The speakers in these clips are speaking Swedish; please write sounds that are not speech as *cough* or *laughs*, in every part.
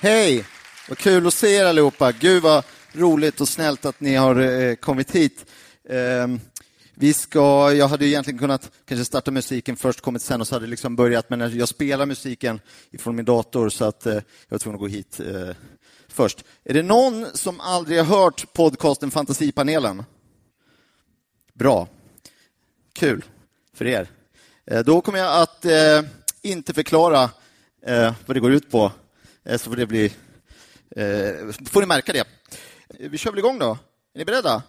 Hej! Vad kul att se er allihopa. Gud vad roligt och snällt att ni har eh, kommit hit. Ehm, vi ska, jag hade egentligen kunnat kanske starta musiken först, kommit sen och så hade det liksom börjat, men jag spelar musiken ifrån min dator så att eh, jag var tvungen att gå hit eh, först. Är det någon som aldrig har hört podcasten Fantasipanelen? Bra. Kul för er. Då kommer jag att inte förklara vad det går ut på, Eh, så får det bli... Eh, får ni märka det. Eh, vi kör väl igång då. Är ni beredda?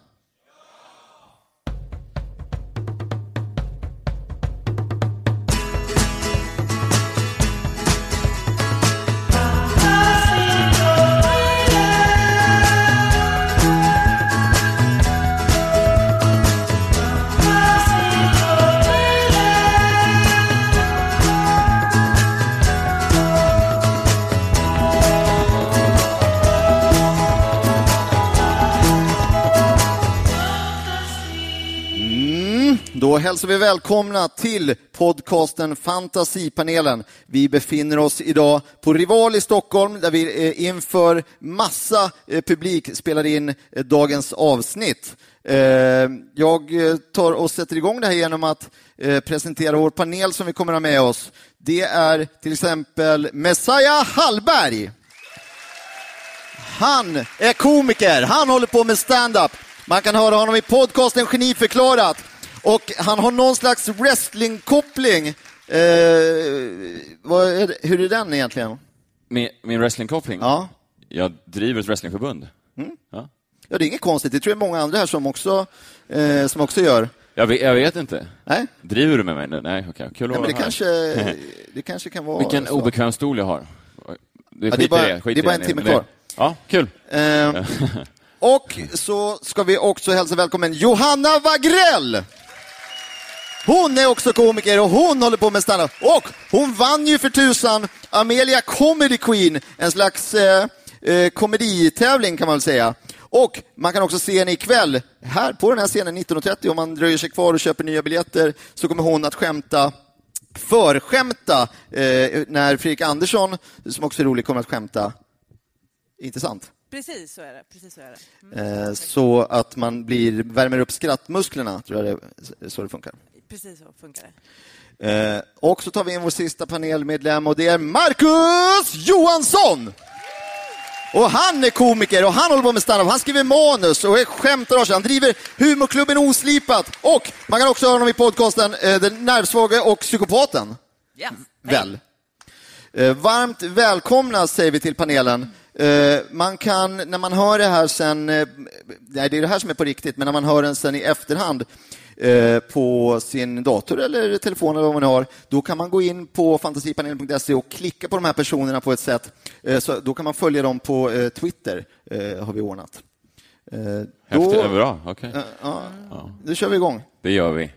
Hälsar vi välkomna till podcasten Fantasipanelen. Vi befinner oss idag på Rival i Stockholm där vi eh, inför massa eh, publik spelar in eh, dagens avsnitt. Jag tar och sätter igång det här genom att presentera vår panel som vi kommer att ha med oss. Det är till exempel Messiah Hallberg. Han är komiker, han håller på med stand-up. Man kan höra honom i podcasten Geniförklarat. Och han har någon slags wrestlingkoppling. Eh, vad är det, hur är den egentligen? Min, min wrestlingkoppling? Ja. Jag driver ett wrestlingförbund. Mm. Ja. ja, det är inget konstigt. Det tror jag många andra här som också, eh, som också gör. Jag vet, jag vet inte. Nej? Driver du med mig nu? Nej, okej. Kul att Ja, men det, här. kanske, *laughs* det kanske kan vara Vilken så. obekväm stol jag har. Det, Ja, det är bara- det, det är bara en timme kvar. Ja, kul. Eh, *laughs* och så ska vi också hälsa välkommen Johanna Wagrell. Hon är också komiker och hon håller på med standup. Och hon vann ju för tusan Amelia Comedy Queen, en slags eh, eh, komeditävling kan man väl säga. Och man kan också se henne ikväll, här på den här scenen 19.30, om man dröjer sig kvar och köper nya biljetter, så kommer hon att skämta förskämta eh, när Fredrik Andersson, som också är rolig, kommer att skämta. Inte sant? Precis så är det. Precis så, är det. Mm. Eh, så att man blir, värmer upp skrattmusklerna, tror jag det är så det funkar. Precis så funkar det. Eh, och så tar vi in vår sista panelmedlem och det är Marcus Johansson! Och han är komiker och han håller på med standup. Han skriver manus och är skämtar. Han driver humorklubben Oslipat och man kan också höra honom i podcasten eh, Den nervsvaga och psykopaten. Ja. Väl? Eh, varmt välkomna säger vi till panelen. Eh, man kan, när man hör det här sen, eh, nej det är det här som är på riktigt, men när man hör den sen i efterhand på sin dator eller telefon eller vad man har, då kan man gå in på fantasipanelen.se och klicka på de här personerna på ett sätt, eh, så då kan man följa dem på eh, Twitter, eh, har vi ordnat. Eh, Häftigt, då, bra. Okej. eh, ja, då kör vi igång. Det gör vi.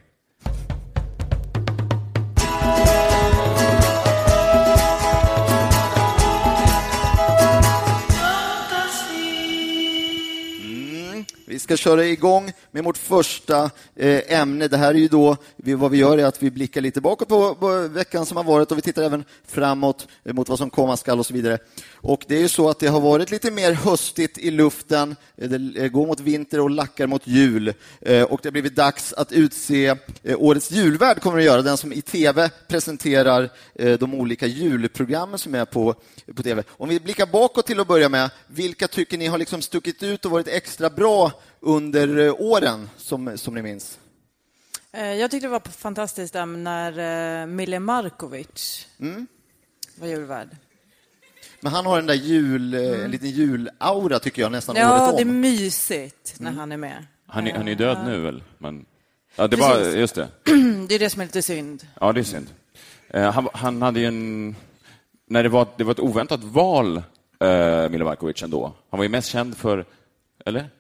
Vi ska köra igång med vårt första eh, ämne. Det här är ju då, vi, vad vi gör är att vi blickar lite bakåt på, veckan som har varit och vi tittar även framåt eh, mot vad som komma skall och så vidare. Och det är ju så att det har varit lite mer höstigt i luften. Eh, det går mot vinter och lackar mot jul. Och det har blivit dags att utse årets julvärd, kommer att göra, den som i tv presenterar de olika julprogrammen som är på, på tv. Om vi blickar bakåt till att börja med, vilka tycker ni har liksom stuckit ut och varit extra bra under eh, åren, som, som ni minns? Eh, Jag tyckte det var fantastiskt när eh, Mille Markovic Mm. var julvärd. Men han har den där jul, eh, en liten julaura, tycker jag, nästan Ja, året det är om. mysigt när han är med. Han är, han är död nu väl? Men, ja, det var, just det. *clears throat* Det är det som är lite synd. Ja, det är synd. Han, han hade ju en... När det var, det var ett oväntat val, eh, Milo Markovic ändå. Han var ju mest känd för... Eller?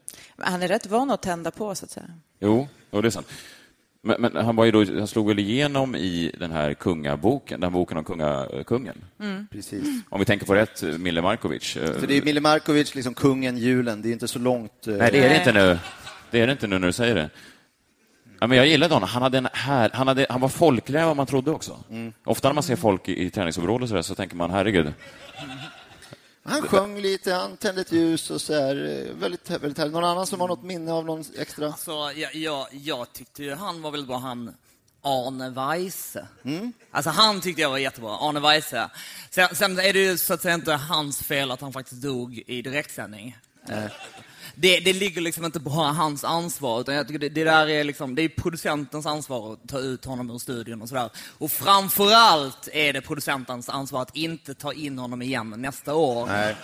Han är rätt van att tända på, så att säga. Jo, jo det är sant. Men, men han, var ju då, han slog väl igenom i den här kungaboken, den här boken om kunga, kungen. Precis. Om vi tänker på rätt, eh, Mille Markovic. eh, För det är Mille Markovic, liksom kungen, julen. Det är inte så långt... eh, Nej, det är det inte nu. Det är det inte nu när du säger det. Ja, men jag gillade honom. Han, hade en här, han, hade, han var folkligare än vad man trodde också. Ofta när man ser folk i, i träningsoverall och så, där, så tänker man, herregud. Han sjöng lite, han tände ett ljus och så här. eh, Väldigt, väldigt härligt. Någon annan som har något minne av någon extra? Alltså, jag, jag, jag tyckte ju han var väldigt bra, han Arne Weise. Alltså han tyckte jag var jättebra, Arne Weise. Sen, sen är det ju så att säga inte hans fel att han faktiskt dog i direktsändning. Eh, Det, det ligger liksom inte bara hans ansvar, utan jag tycker det, det där är liksom, det är producentens ansvar att ta ut honom ur studion och sådär. Och framförallt är det producentens ansvar att inte ta in honom igen nästa år. Nej.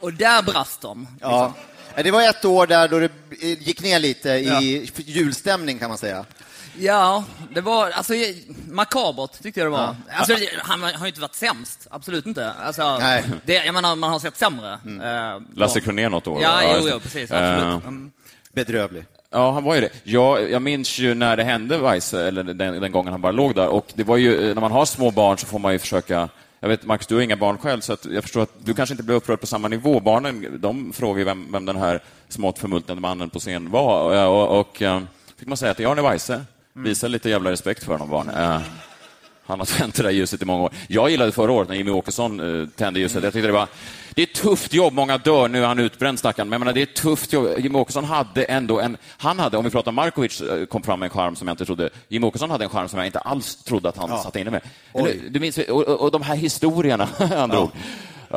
Och där brast de. Ja. Det var ett år där då det gick ner lite i julstämning, kan man säga. Ja, det var alltså makabert tyckte jag det var. Alltså, han har ju inte varit sämst, absolut inte. Alltså, Nej. Det, jag menar, man har sett sämre. Eh, Lasse ja. Kronér något år. Ja, jo, jo, precis. Eh, Absolut. Mm. Bedrövlig. Ja, han var ju det. Jag, jag minns ju när det hände Weise, eller den, den gången han bara låg där. Och det var ju, när man har små barn så får man ju försöka jag vet, Max, du har inga barn själv, så att jag förstår att du kanske inte blev upprörd på samma nivå. Barnen de frågar ju vem, vem den här smått förmultnade mannen på scen var. Och, och, och eh, fick man säga att det är Arne Weise. Visa lite jävla respekt för honom, barn. Eh, han har tänt det där ljuset i många år. Jag gillade förra året när Jimmy Åkesson eh, tände ljuset. Jag tyckte det var det är ett tufft jobb, många dör, nu är han utbränd stackaren, men jag menar, det är ett tufft jobb. Jimmy Åkesson hade ändå en, han hade, om vi pratar Markovic, eh, kom fram med en charm som jag inte trodde, Jimmy Åkesson hade en charm som jag inte alls trodde att han satt inne med. Eller, du minns, och, och, och de här historierna *laughs* han drog.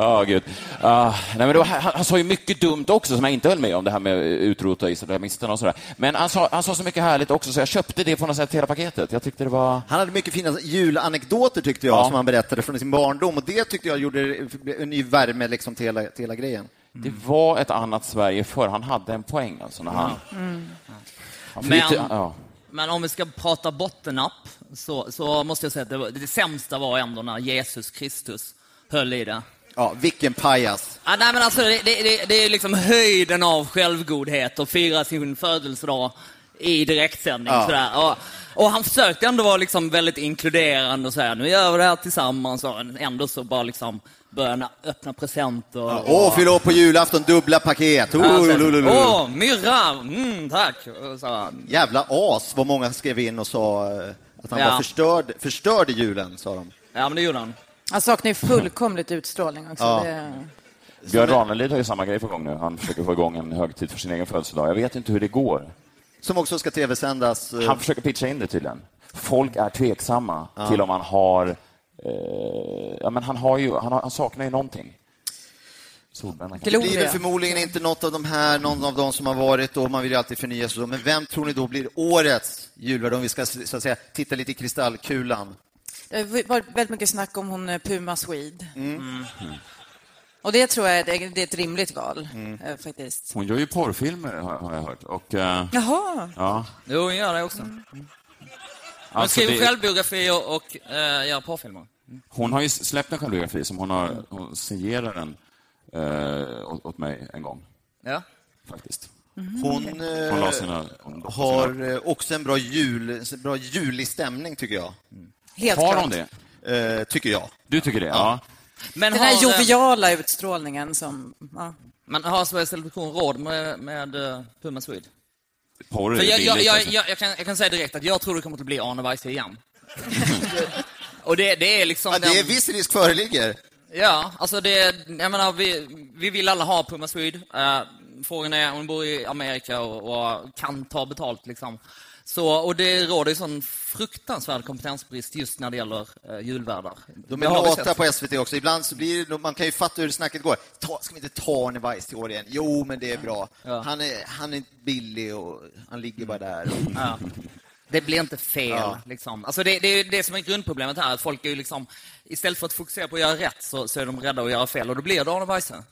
Ja, gud. Ah, nej, men det var, han, han sa ju mycket dumt också som jag inte höll med om, det här med utrota islamisterna och sådär. Men han sa, han sa så mycket härligt också, så jag köpte det på något sätt, hela paketet. Jag tyckte det var... Han hade mycket fina julanekdoter, tyckte jag, Ja. som han berättade från sin barndom. Och det tyckte jag gjorde en ny värme liksom, till, hela, till hela grejen. Det var ett annat Sverige förr. Han hade en poäng alltså när han... Han Men- ja. Men om vi ska prata bottennapp så, så måste jag säga att det, var, det sämsta var ändå när Jesus Kristus höll i det. Ja, vilken pajas. Ah, nej, men alltså, det, det, det, är liksom höjden av självgodhet att fira sin födelsedag i direktsändning. Ja. Sådär. Och, och han försökte ändå vara liksom väldigt inkluderande och säga nu gör vi det här tillsammans. Och ändå så bara liksom börja na- öppna presenter. och- Åh, fyll upp på julafton, dubbla paket. Oh, Ja. Åh, myrra! Mm, tack! Och så, Jävla as, vad många skrev in och sa eh, att han Ja. var förstörd, förstörd i julen, sa de. ja, men det gjorde han. Han saknar ju fullkomligt utstrålning också. Ja. Det, Björn Ranelid har ju samma grej på gång nu. Han försöker få igång en högtid för sin egen födelsedag. Jag vet inte hur det går. Som också ska tv-sändas. eh, Han försöker pitcha in det tydligen. Folk är tveksamma till om han har... Eh, ja, men han, har ju, han, har, han saknar ju någonting. Solbränna. Det blir Gloria. förmodligen inte något av de här, någon av de som har varit och man vill ju alltid förnya sig. Men vem tror ni då blir årets julvärd om vi ska så att säga, titta lite i kristallkulan? Det har varit väldigt mycket snack om hon eh, Puma Swede. Mm. Och det tror jag är, det är ett rimligt val, Mm. eh, faktiskt. Hon gör ju porrfilmer, har, jag hört. Och, eh, Jaha. ja, Jo, hon gör det också. Hon alltså skriver det- självbiografier och uh, gör porrfilmer. Hon har ju släppt en självbiografi som hon har hon signerar den eh, åt, mig en gång, Ja. faktiskt. Hon, eh, Hon la sina... Hon har eh, också en bra, jul, bra julig stämning, tycker jag. Helt har klart. hon det? Eh, tycker jag. Du tycker det? Ja. Men Den här har, eh, joviala utstrålningen som... Ja. Men har Sveriges Television råd med, med uh, Puma Swede? Porr är jag, jag, jag, jag, jag, kan, jag kan säga direkt att jag tror det kommer att bli Arne Weise igen. Och det, det är liksom... Ja, det är viss risk föreligger. Ja, alltså det, jag menar, vi, vi vill alla ha Puma Swede. Eh, frågan är om man bor i Amerika och, och kan ta betalt liksom. Så, och det råder ju sån fruktansvärd kompetensbrist just när det gäller uh, julvärdar. De är lata på SVT också. Ibland så blir det, man kan ju fatta hur snacket går. Ta, ska vi inte ta Arne Weise till år igen? Jo, men det är bra. Ja. Han, är, han är billig och han ligger bara där. Ja. Det blir inte fel. Ja. Liksom. Alltså det, det är det som är grundproblemet här. Att folk är ju liksom, istället för att fokusera på att göra rätt så, så är de rädda att göra fel. Och då blir det Arne Weise.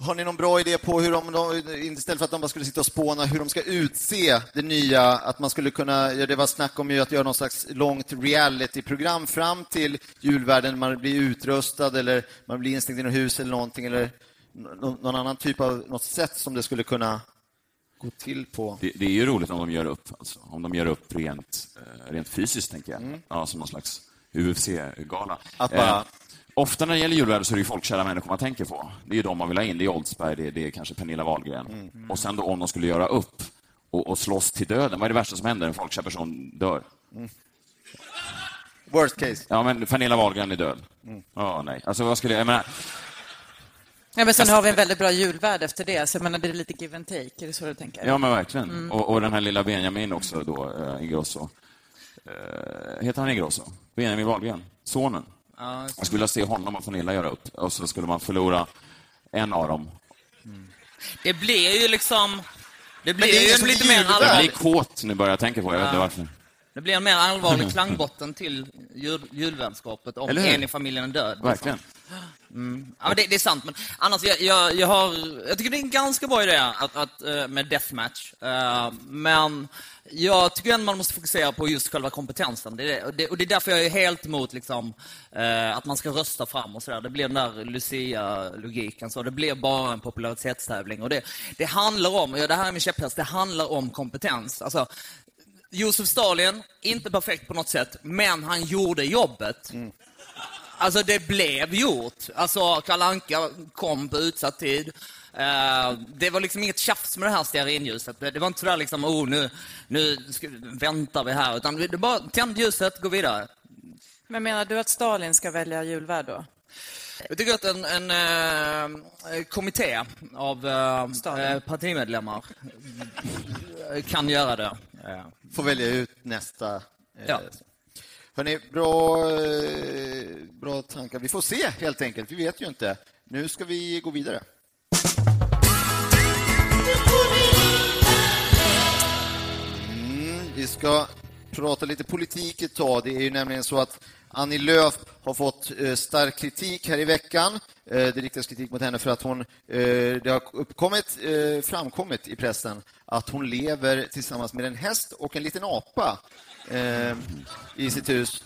Har ni någon bra idé på hur de, de, istället för att de bara skulle sitta och spåna, hur de ska utse det nya, att man skulle kunna, ja, det var snack om ju att göra någon slags långt reality-program fram till julvärden, man blir utrustad eller man blir instängd i något hus eller någonting, eller nå- någon annan typ av, något sätt som det skulle kunna gå till på. Det, det är ju roligt om de gör upp, alltså, om de gör upp rent, eh, rent fysiskt, tänker jag. Ja, som någon slags UFC-gala. Mm. Att bara- ofta när det gäller julvärden så är det ju folkkära människor man tänker på. Det är ju de man vill ha in. Det är Oldsberg, det är, det är kanske Pernilla Wahlgren. Mm. Och sen då om de skulle göra upp och, och slåss till döden, vad är det värsta som händer? En folkkär person dör. Worst case. Ja, men Pernilla Wahlgren är död. Mm. Ja, nej. Alltså, vad skulle jag... jag menar, Ja, men sen har vi en väldigt bra julvärd efter det, så jag menar, det är lite give and take. Är det så du tänker? Ja, men verkligen. Mm. Och, och den här lilla Benjamin också, då, eh, Ingrosso. Eh, heter han Ingrosso? Benjamin Wahlgren, sonen. Ja, Jag skulle vilja se honom och Pernilla göra upp, och så skulle man förlora en av dem. Det blir ju liksom... Det blir det ju som en lite mer julvärd. Jag blir kåt nu börjar jag tänka på, jag vet inte varför. det blir en mer allvarlig klangbotten till jul, julvärdskapet om en i familjen är död. liksom. Verkligen. Ja, men det, det är sant, men annars, jag, jag, jag, har, jag tycker det är en ganska bra idé att, att, eh, med deathmatch. Eh, Men jag tycker ändå man måste fokusera på just själva kompetensen. Det är, det- och det, och det är därför jag är helt emot liksom, eh, att man ska rösta fram och sådär. Det blir den där Lucia-logiken. Så det blir bara en popularitetstävling. Och det, det handlar om, ja, det här är min käpphäst, det handlar om kompetens. Alltså, Josef Stalin, inte perfekt på något sätt, men han gjorde jobbet. Alltså det blev gjort. Alltså Kalle Anka kom på utsatt tid. Eh, det var liksom inget tjafs med det här stearinljuset. Det det var inte sådär liksom, oh nu, nu ska, väntar vi här. Utan det bara tänd ljuset, gå vidare. Men menar du att Stalin ska välja julvärd då? Jag tycker att en, en eh, kommitté av eh, Stalin. eh, partimedlemmar kan göra det. Eh, Får välja ut nästa. eh, Ja. Hörrni, bra, bra tankar. Vi får se helt enkelt. Vi vet ju inte. Nu ska vi gå vidare. Mm, vi ska prata lite politik ett tag. Det är ju nämligen så att Annie Lööf har fått eh, stark kritik här i veckan. Eh, det riktas kritik mot henne för att hon, eh, det har uppkommit, framkommit i pressen att hon lever tillsammans med en häst och en liten apa i sitt hus.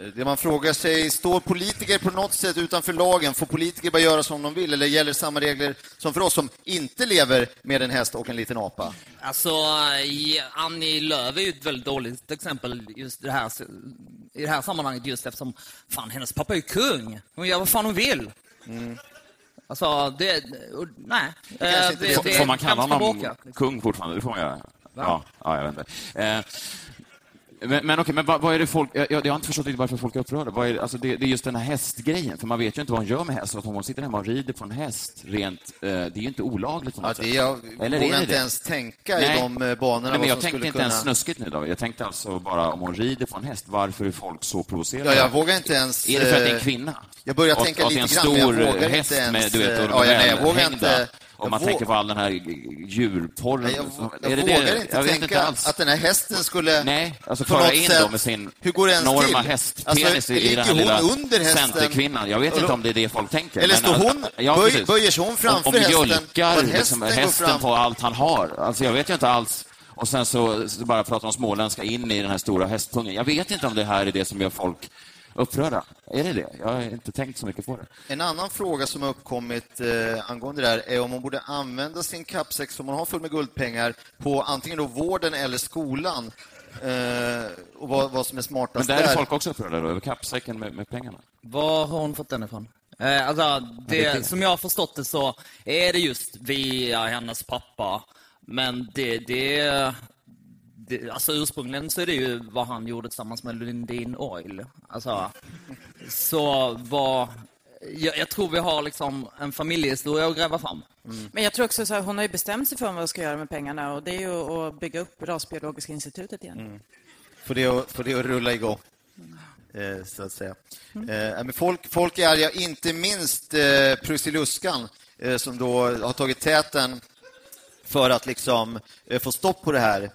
Eh, Det man frågar sig, står politiker på något sätt utanför lagen? Får politiker bara göra som de vill eller gäller samma regler som för oss som inte lever med en häst och en liten apa? Alltså, Annie Lööf är ju ett väldigt dåligt exempel just det här, i det här sammanhanget just eftersom fan, hennes pappa är ju kung. Hon gör vad fan hon vill. Alltså, det... Nej. kanske Eh, inte det. Får, man kalla honom liksom? kung fortfarande? Det får man göra. Ja, ja, jag vet inte. Eh, men, men okej, men vad, vad är det folk... Jag, jag har inte förstått riktigt varför folk är upprörda. Vad är, det- alltså det, det är just den här hästgrejen, för man vet ju inte vad hon gör med häst. Att hon sitter hemma och rider på en häst, rent... Eh, det är ju inte olagligt på Ja, något det sätt. jag Eller vågar det inte det? ens tänka i Nej. de eh, banorna. Nej, men jag tänkte inte kunna... ens snuskigt nu då. Jag tänkte alltså bara om hon rider på en häst, varför är folk så provocerade? Ja, jag vågar inte ens... Är det för att det är en eh, kvinna? Jag börjar Och- tänka och det lite grann, men jag vågar häst inte ens... med, du vet, ja, nej, jag vågar inte... Om man tänker på all den här djurporren. Jag, jag är det vågar det? inte jag tänka inte alls. att den här hästen skulle... Nej, alltså föra in sätt- då med sin Hur går det ens enorma till? hästpenis Alltså, i den här lilla under hästen? centerkvinnan. Jag vet inte om det är det folk tänker. Eller står att- hon- ja, böj- böjer sig hon framför om, om hästen, mjölkar liksom, hästen hästen på allt han har. Alltså, jag vet ju inte alls. Och sen så, så bara pratar de småländska in i den här stora hästpungen. Jag vet inte om det här är det som gör folk upprörda. Är det det? Jag har inte tänkt så mycket på det. En annan fråga som har uppkommit eh, angående det här är om hon borde använda sin kappsäck som hon har full med guldpengar på antingen då vården eller skolan. Eh, och vad, vad som är Men smartast där är folk också upprörda då, över kappsäcken med, med pengarna. Var har hon fått den ifrån? Eh, alltså, det- som jag har förstått det så är det just via hennes pappa. Men det, det, det alltså ursprungligen så är det ju vad han gjorde tillsammans med Lundin Oil. Alltså, så vad... Jag, jag tror vi har liksom en familjehistoria att gräva fram. Men jag tror också så här, hon har ju bestämt sig för vad hon ska göra med pengarna och det är ju att bygga upp Rasbiologiska institutet igen. Får det att, får det att rulla igång. Eh, så att säga. Eh, men folk, folk är arga, inte minst eh, Prussiluskan eh, som då har tagit täten för att liksom eh, få stopp på det här,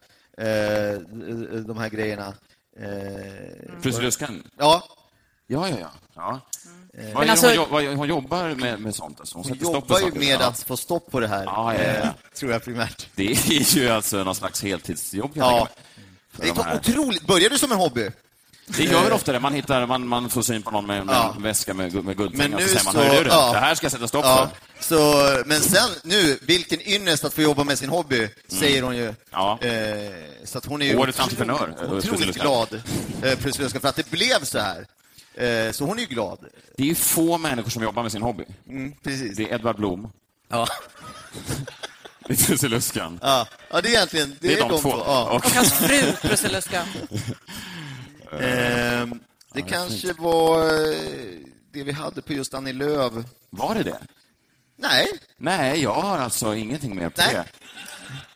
de här grejerna. Eh, Prussiluskan? ja, Ja, ja, ja. ja. Eh, Vad, alltså- hon, jo- vad, hon jobbar med, med sånt? Alltså. Hon, hon jobbar ju med ja. att få stopp på det här, Ja, ja, ja. eh, tror jag primärt. Det är ju alltså någon slags heltidsjobb. Ja. Det är de otroligt. Började du som en hobby? Det gör väl ofta det. Man, hittar, man, man får syn på någon med, med Ja. en väska med, med guldpengar Men och nu så säger man, så- hörru ja. det här ska jag sätta stopp Ja, för. så, men sen nu, vilken ynnest att få jobba med sin hobby, säger hon ju. Mm. Ja. Eh, så att hon är ju Årets entreprenör, eh, Otroligt Prussiluskan. glad, eh, Prussiluskan, för att det blev så här. Eh, så hon är ju glad. Det är ju få människor som jobbar med sin hobby. Mm, precis. Det är Edvard Blom, Ja. *laughs* det är Prussiluskan. Ja. ja, det är egentligen det Det är de två. Ja. Och, hans fru, Prussiluska. *laughs* Ehm, det kanske var eh, det vi hade på just Annie Lööf. var det det? Nej, Nej, jag har alltså ingenting mer på Nej. det.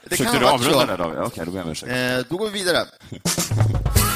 det Försökte du avrunda det, David? Okej, då ber jag om ursäkt. Eh, då går vi vidare. *laughs*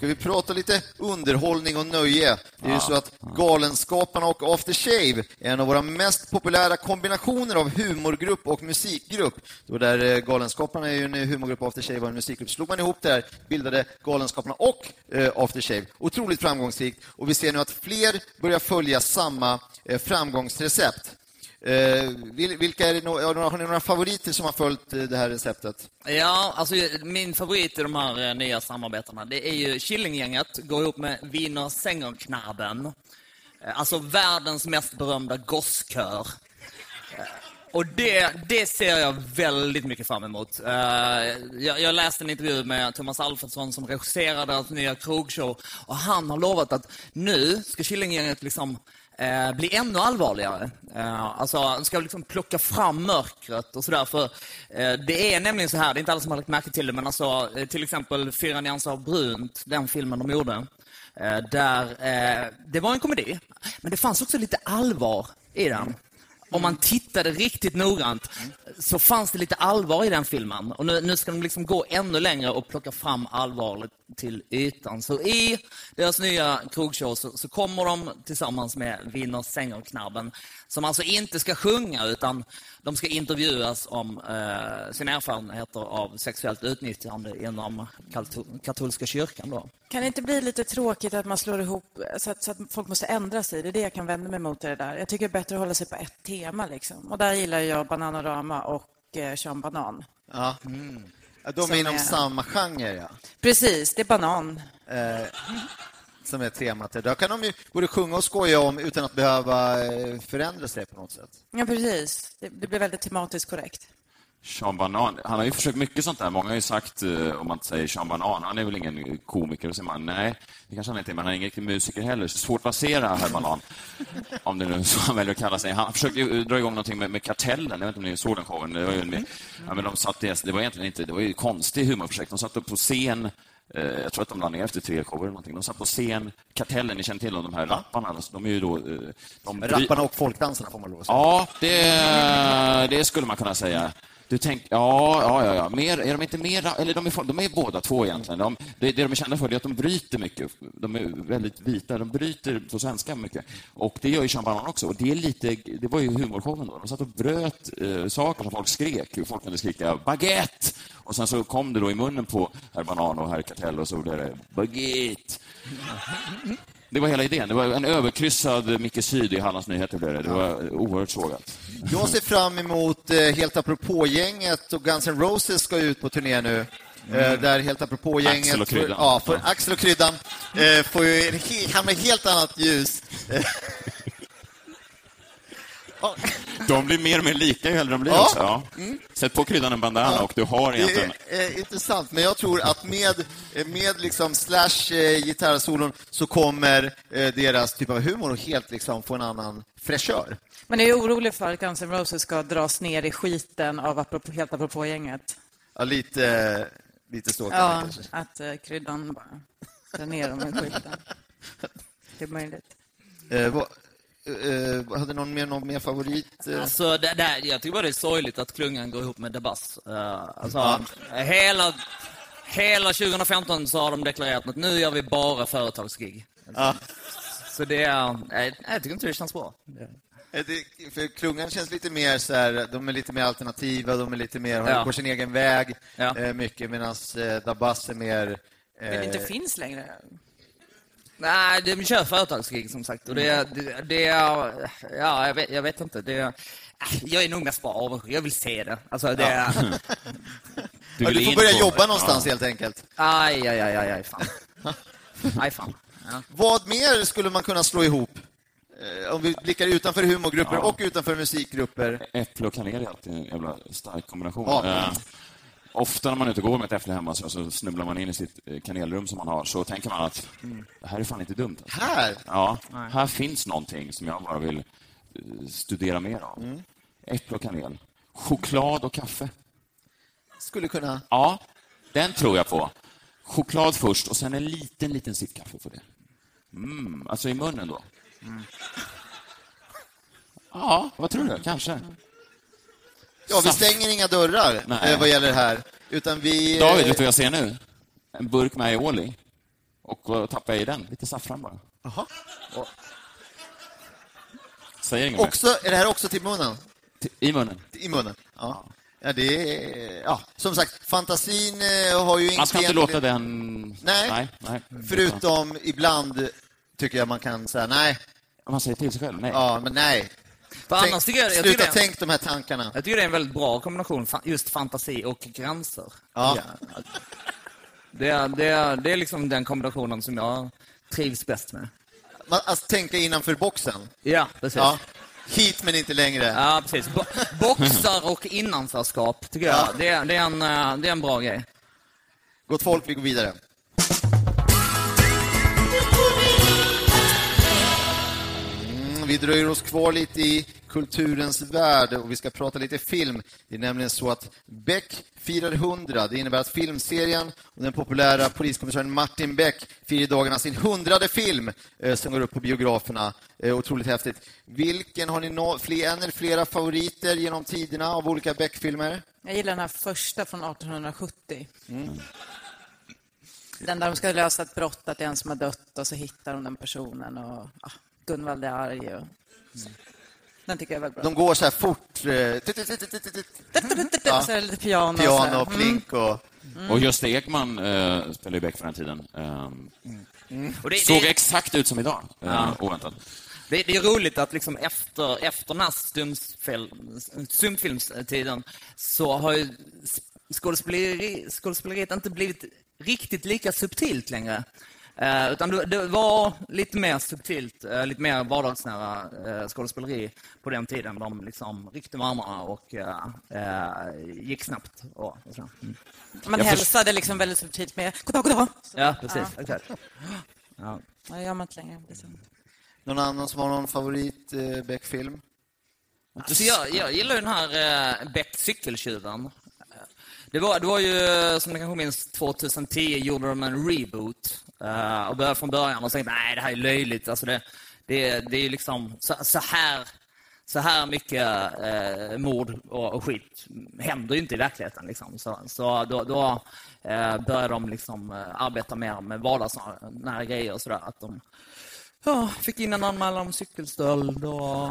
ska vi prata lite underhållning och nöje. Det är ju så att Galenskaparna och After Shave är en av våra mest populära kombinationer av humorgrupp och musikgrupp. Då där eh, Galenskaparna är ju en humorgrupp och After Shave var en musikgrupp. Slog man ihop det här, bildade Galenskaparna och eh, After Shave. Otroligt framgångsrikt och vi ser nu att fler börjar följa samma eh, framgångsrecept. Eh, vilka är det, har ni några favoriter som har följt eh, det här receptet? Ja, alltså min favorit i de här eh, nya samarbetena, det är ju Killinggänget, går ihop med Wiener Sängerknaben. Eh, alltså världens mest berömda gosskör. Och det, det ser jag väldigt mycket fram emot. Jag, jag läste en intervju med Thomas Alfredsson som regisserade deras nya krogshow och han har lovat att nu ska Killinggänget liksom eh, bli ännu allvarligare. Eh, alltså, de ska liksom plocka fram mörkret och sådär. För eh, det är nämligen så här, det är inte alla som har lagt märke till det, men alltså, eh, till exempel Fyra nyanser av brunt, den filmen de gjorde. Eh, där, eh, det var en komedi, men det fanns också lite allvar i den. Om man tittade riktigt noggrant så fanns det lite allvar i den filmen. Och nu, nu ska de liksom gå ännu längre och plocka fram allvaret till ytan. Så i deras nya krogshow så, så kommer de tillsammans med Wiener Sängerknabben som alltså inte ska sjunga utan de ska intervjuas om eh, sina erfarenheter av sexuellt utnyttjande inom katol- katolska kyrkan. Då. Kan det inte bli lite tråkigt att man slår ihop så att, så att folk måste ändra sig? Det är det jag kan vända mig mot det där. Jag tycker det är bättre att hålla sig på ett tema. Liksom. Och där gillar jag Bananarama och eh, Sean Banan. Ja. Ja, De är inom är- samma genre, ja. Precis, det är banan. Som är temat. Där kan de ju både sjunga och skoja om utan att behöva eh, förändra sig på något sätt. Ja, precis. Det, det blir väldigt tematiskt korrekt. Sean Banan, han har ju försökt mycket sånt där. Många har ju sagt, eh, om man säger Sean Banan, han är väl ingen komiker? Och säger man, nej, det kanske han inte är, men han är ingen riktig musiker heller. Så svårt att placera herr Banan, *laughs* om det nu är så han väljer att kalla sig. Han försökte ju dra igång någonting med, med Kartellen, jag vet inte om ni såg den showen. Det var, ju en, ja, men de satt, det, var egentligen inte, det var ju konstig humorprojekt. De satt upp på scen, jag tror att de la ner efter tre shower eller någonting. De satt på scen, Kartellen, ni känner till dem, de här rapparna, alltså, de är ju då... eh, De Rapparna och folkdansarna får man lov att säga. Ja, det, det skulle man kunna säga. Du tänker, ja, ja, ja, ja. Mer, är de inte mer, eller de är, de är båda två egentligen. De, det, det de är kända för är att de bryter mycket. De är väldigt vita, de bryter på svenska mycket. Och det gör ju Sean Banan också. Och det, är lite, det var ju humorshowen då. De satt och bröt eh, saker som folk skrek. Folk kunde skrika baguette! Och sen så kom det då i munnen på herr Banan och herr Kartell och så blev det baguette. Det var hela idén. Det var en överkryssad Micke Syd i Hallands Nyheter. Blev det. det var oerhört sågat. Jag ser fram emot eh, Helt apropå-gänget och Guns N' Roses ska ut på turné nu. Eh, där Helt apropå-gänget... Axel och Kryddan. Får, ja, för Axel och Kryddan eh, får ju en he- hamna i helt annat ljus. *laughs* *laughs* De blir mer och mer lika ju äldre de blir Ja. också. Ja. Sätt på kryddan en bandana och du har Det egentligen... är eh, intressant, men jag tror att med, eh, med liksom slash eh, gitarrsolon så kommer eh, deras typ av humor att helt liksom få en annan fräschör. Men är du orolig för att Guns N' Roses ska dras ner i skiten av apropå, helt apropå-gänget? Ja, lite, lite så Ja, man kanske. att eh, kryddan bara drar ner dem i skiten. *laughs* Det är möjligt. Eh, vad, eh, hade någon mer, någon mer favorit? Eh? Alltså, det, det, jag tycker bara det är sorgligt att klungan går ihop med Buzz. Uh, alltså, hela, hela 2015 så har de deklarerat att nu gör vi bara företagsgig. Ja. Så det är... Nej, jag tycker inte det känns bra. Eh, Det, för klungan känns lite mer så här, de är lite mer alternativa, de är lite mer, Ja. på sin egen väg Ja. eh, mycket, medan eh, Dabas är mer... Eh, Det inte finns längre. Nej, de kör företagsgig som sagt. Och det, det, det är... Ja, jag vet, jag vet inte. Det, är- jag är nog mest bara avundsjuk. Jag vill se det. Alltså, det är... *laughs* Du, ja, vill du får börja jobba någonstans helt enkelt. Aj, aj, aj, aj, aj fan. *laughs* Aj, fan. Ja. Vad mer skulle man kunna slå ihop? Eh, Om vi blickar utanför humorgrupper Ja. och utanför musikgrupper. Äpple och kanel är alltid en jävla stark kombination. Ofta när man är ute och går med ett äpple hemma så, så snubblar man in i sitt eh, kanelrum som man har, så tänker man att det här är fan inte dumt. Alltså. Här! Ja, här finns någonting som jag bara vill eh, studera mer av. Mm. Äpple och kanel. Choklad och kaffe. Skulle kunna... Ja, den tror jag på. Choklad först och sen en liten, liten sipp kaffe på det. Mm, alltså i munnen då. Ja, vad tror du? Kanske. Ja, vi stänger inga dörrar Nej. eh, vad gäller det här. Utan vi... eh, David, vet du vad jag ser nu? En burk med aioli. Och vad tappar jag i den? Lite saffran bara. Jaha. Säger inget mer. Också, är det här också till munnen? I munnen. I munnen? Ja. Ja, det är... Ja, som sagt, fantasin eh, har ju Man ska inte låta den... Nej. nej, nej. Förutom ibland tycker jag man kan säga nej. Man säger till sig själv, nej. Ja, men nej. För Tänk, annars tycker jag, jag, sluta tycker tänk de här tankarna. jag tycker det är en väldigt bra kombination, just fantasi och gränser. Ja. Det, är, det, är, det är liksom den kombinationen som jag trivs bäst med. Man, alltså, tänka innanför boxen. Ja, precis. Ja. Hit men inte längre. Ja, precis. Bo boxar och innanförskap, tycker jag. Ja. Det, är, det, är en, eh, det är en bra grej. Gott folk, vi går vidare. Vi dröjer oss kvar lite i kulturens värld och vi ska prata lite film. Det är nämligen så att Beck firar 100. Det innebär att filmserien och den populära poliskommissarien Martin Beck firar i dagarna sin hundrade film eh, som går upp på biograferna. Eh, otroligt häftigt. Vilken har ni no fler, en eller flera favoriter genom tiderna av olika Beck-filmer? Jag gillar den här första från 1870. Den där de ska lösa ett brott, att det är en som har dött och så hittar de den personen och ah, Gunvald är arg. Och... Den tycker jag är väldigt bra. De går så här fort. eh. Ja. Så är det lite piano. och Piano, och plink och... Och Gösta Ekman eh, spelade ju Beck för den tiden. Ehm, Och det, såg det, exakt ut som idag, eh, oväntat. det, det är roligt att liksom efter, efter den här stumfil- stumfilmstiden så har ju skådespeleri, skådespeleriet inte blivit riktigt lika subtilt längre. Eh, utan det, det var lite mer subtilt, eh, lite mer vardagsnära eh, skådespeleri på den tiden. De liksom ryckte med armarna och gick snabbt. Och, och så. Mm. Man Jag hälsade liksom väldigt subtilt med goddag, goddag. Ja, precis. Exakt. Ja. Ja, det gör man inte längre. Någon annan som har någon favorit eh, Beck-film? Alltså jag, jag gillar ju den här eh, Beck cykeltjuven. Det var, det var ju, som ni kanske minns, 2010 gjorde de en reboot. Eh, och började från början och tänkte nej, det här är löjligt. Alltså det, det, det är liksom så, så här så här mycket eh, mord och, och skit händer ju inte i verkligheten. Liksom. Så, så då, då eh, började de liksom, eh, arbeta mer med vardagsnära grejer och sådär. Att de ja, fick in en anmälan om cykelstöld och...